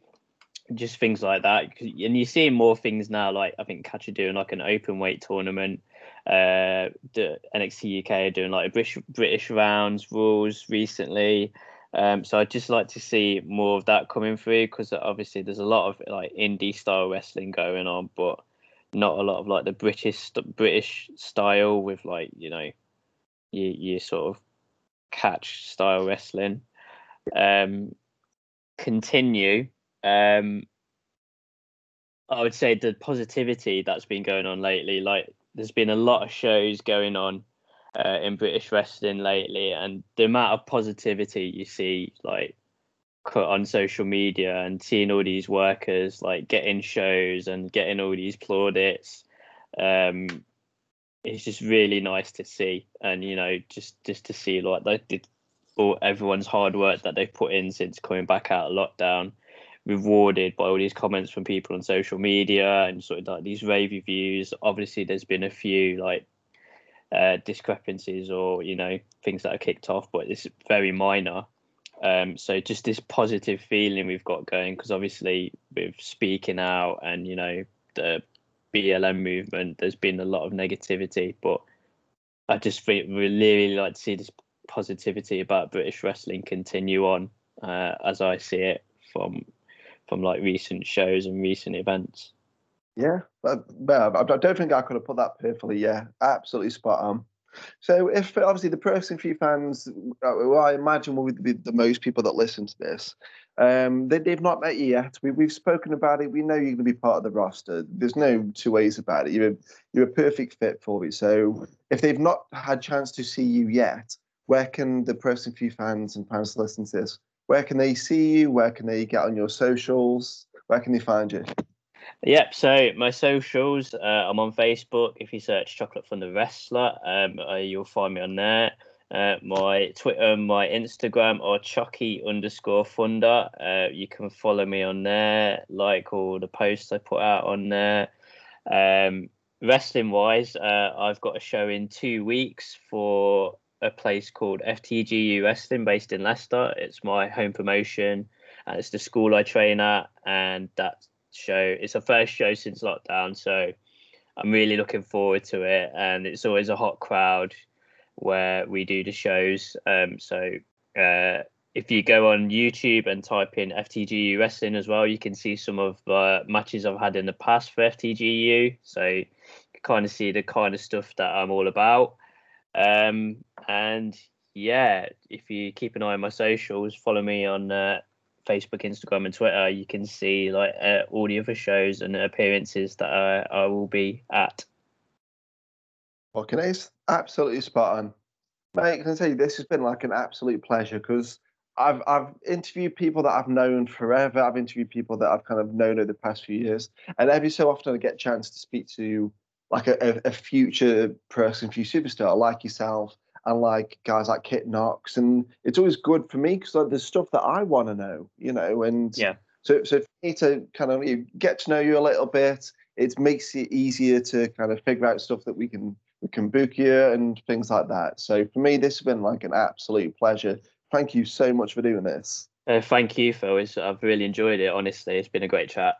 Just things like that, and you're seeing more things now. Like I think Catch are doing like an open weight tournament. Uh, the NXT UK are doing like a British British rounds rules recently. Um, so I'd just like to see more of that coming through because obviously there's a lot of like indie style wrestling going on, but not a lot of like the British British style with like you know, you you sort of catch style wrestling. Um, continue. Um, I would say the positivity that's been going on lately, like there's been a lot of shows going on uh, in British wrestling lately, and the amount of positivity you see like on social media and seeing all these workers like getting shows and getting all these plaudits um it's just really nice to see and you know just just to see like like all everyone's hard work that they've put in since coming back out of lockdown rewarded by all these comments from people on social media and sort of like these rave reviews obviously there's been a few like uh, discrepancies or you know things that are kicked off, but it's very minor. Um, so just this positive feeling we've got going because obviously with speaking out and you know the BLM movement, there's been a lot of negativity, but I just really, like to see this positivity about British wrestling continue on uh, as I see it from from like recent shows and recent events. Yeah, but, but I don't think I could have put that perfectly. Yeah, absolutely spot on. So, if obviously the Wrestling for fans, uh, well, I imagine will be the most people that listen to this, um, they, they've not met you yet. We, we've spoken about it. We know you're going to be part of the roster. There's no two ways about it. You're a, you're a perfect fit for it. So, if they've not had chance to see you yet, where can the Wrestling for fans and fans listen to this? Where can they see you? Where can they get on your socials? Where can they find you? Yep. So my socials, uh, I'm on Facebook. If you search Chocolate Thunder Wrestler, um, uh, you'll find me on there. Uh, my Twitter, my Instagram are Choccy underscore Thunder. Uh, you can follow me on there, like all the posts I put out on there. Um, wrestling wise, uh, I've got a show in two weeks for a place called FTGU Wrestling based in Leicester. It's my home promotion. And it's the school I train at, and that show. It's our first show since lockdown, so I'm really looking forward to it, and it's always a hot crowd where we do the shows. Um, so uh, if you go on YouTube and type in FTGU wrestling as well, you can see some of the matches I've had in the past for FTGU. So you can kind of see the kind of stuff that I'm all about. Um, and yeah, if you keep an eye on my socials, follow me on uh, Facebook, Instagram, and Twitter, you can see like uh, all the other shows and appearances that I, I will be at. Fucking ace, absolutely spot on, mate. Can I tell you this has been like an absolute pleasure because I've I've interviewed people that I've known forever. I've interviewed people that I've kind of known over the past few years, and every so often I get a chance to speak to like a, a, future person, future superstar like yourself, and like guys like Kit Knox, and it's always good for me because like, there's stuff that I want to know, you know, and yeah. So so for me to kind of you get to know you a little bit, it makes it easier to kind of figure out stuff that we can we can book you and things like that. So for me, this has been like an absolute pleasure thank you so much for doing this. Uh, thank you, Phil. It's, I've really enjoyed it. Honestly, it's been a great chat.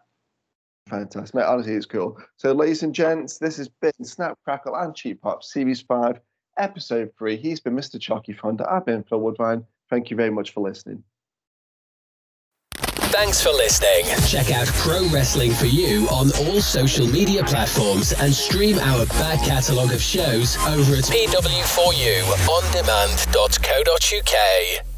Fantastic, mate. Honestly, it's cool. So, ladies and gents, this has been Snap, Crackle, and Cheap Pop Series 5, Episode 3. He's been Mr. Choccy Thunder. I've been Phil Woodvine. Thank you very much for listening. Thanks for listening. Check out Pro Wrestling for You on all social media platforms and stream our back catalogue of shows over at pw4uondemand.co.uk.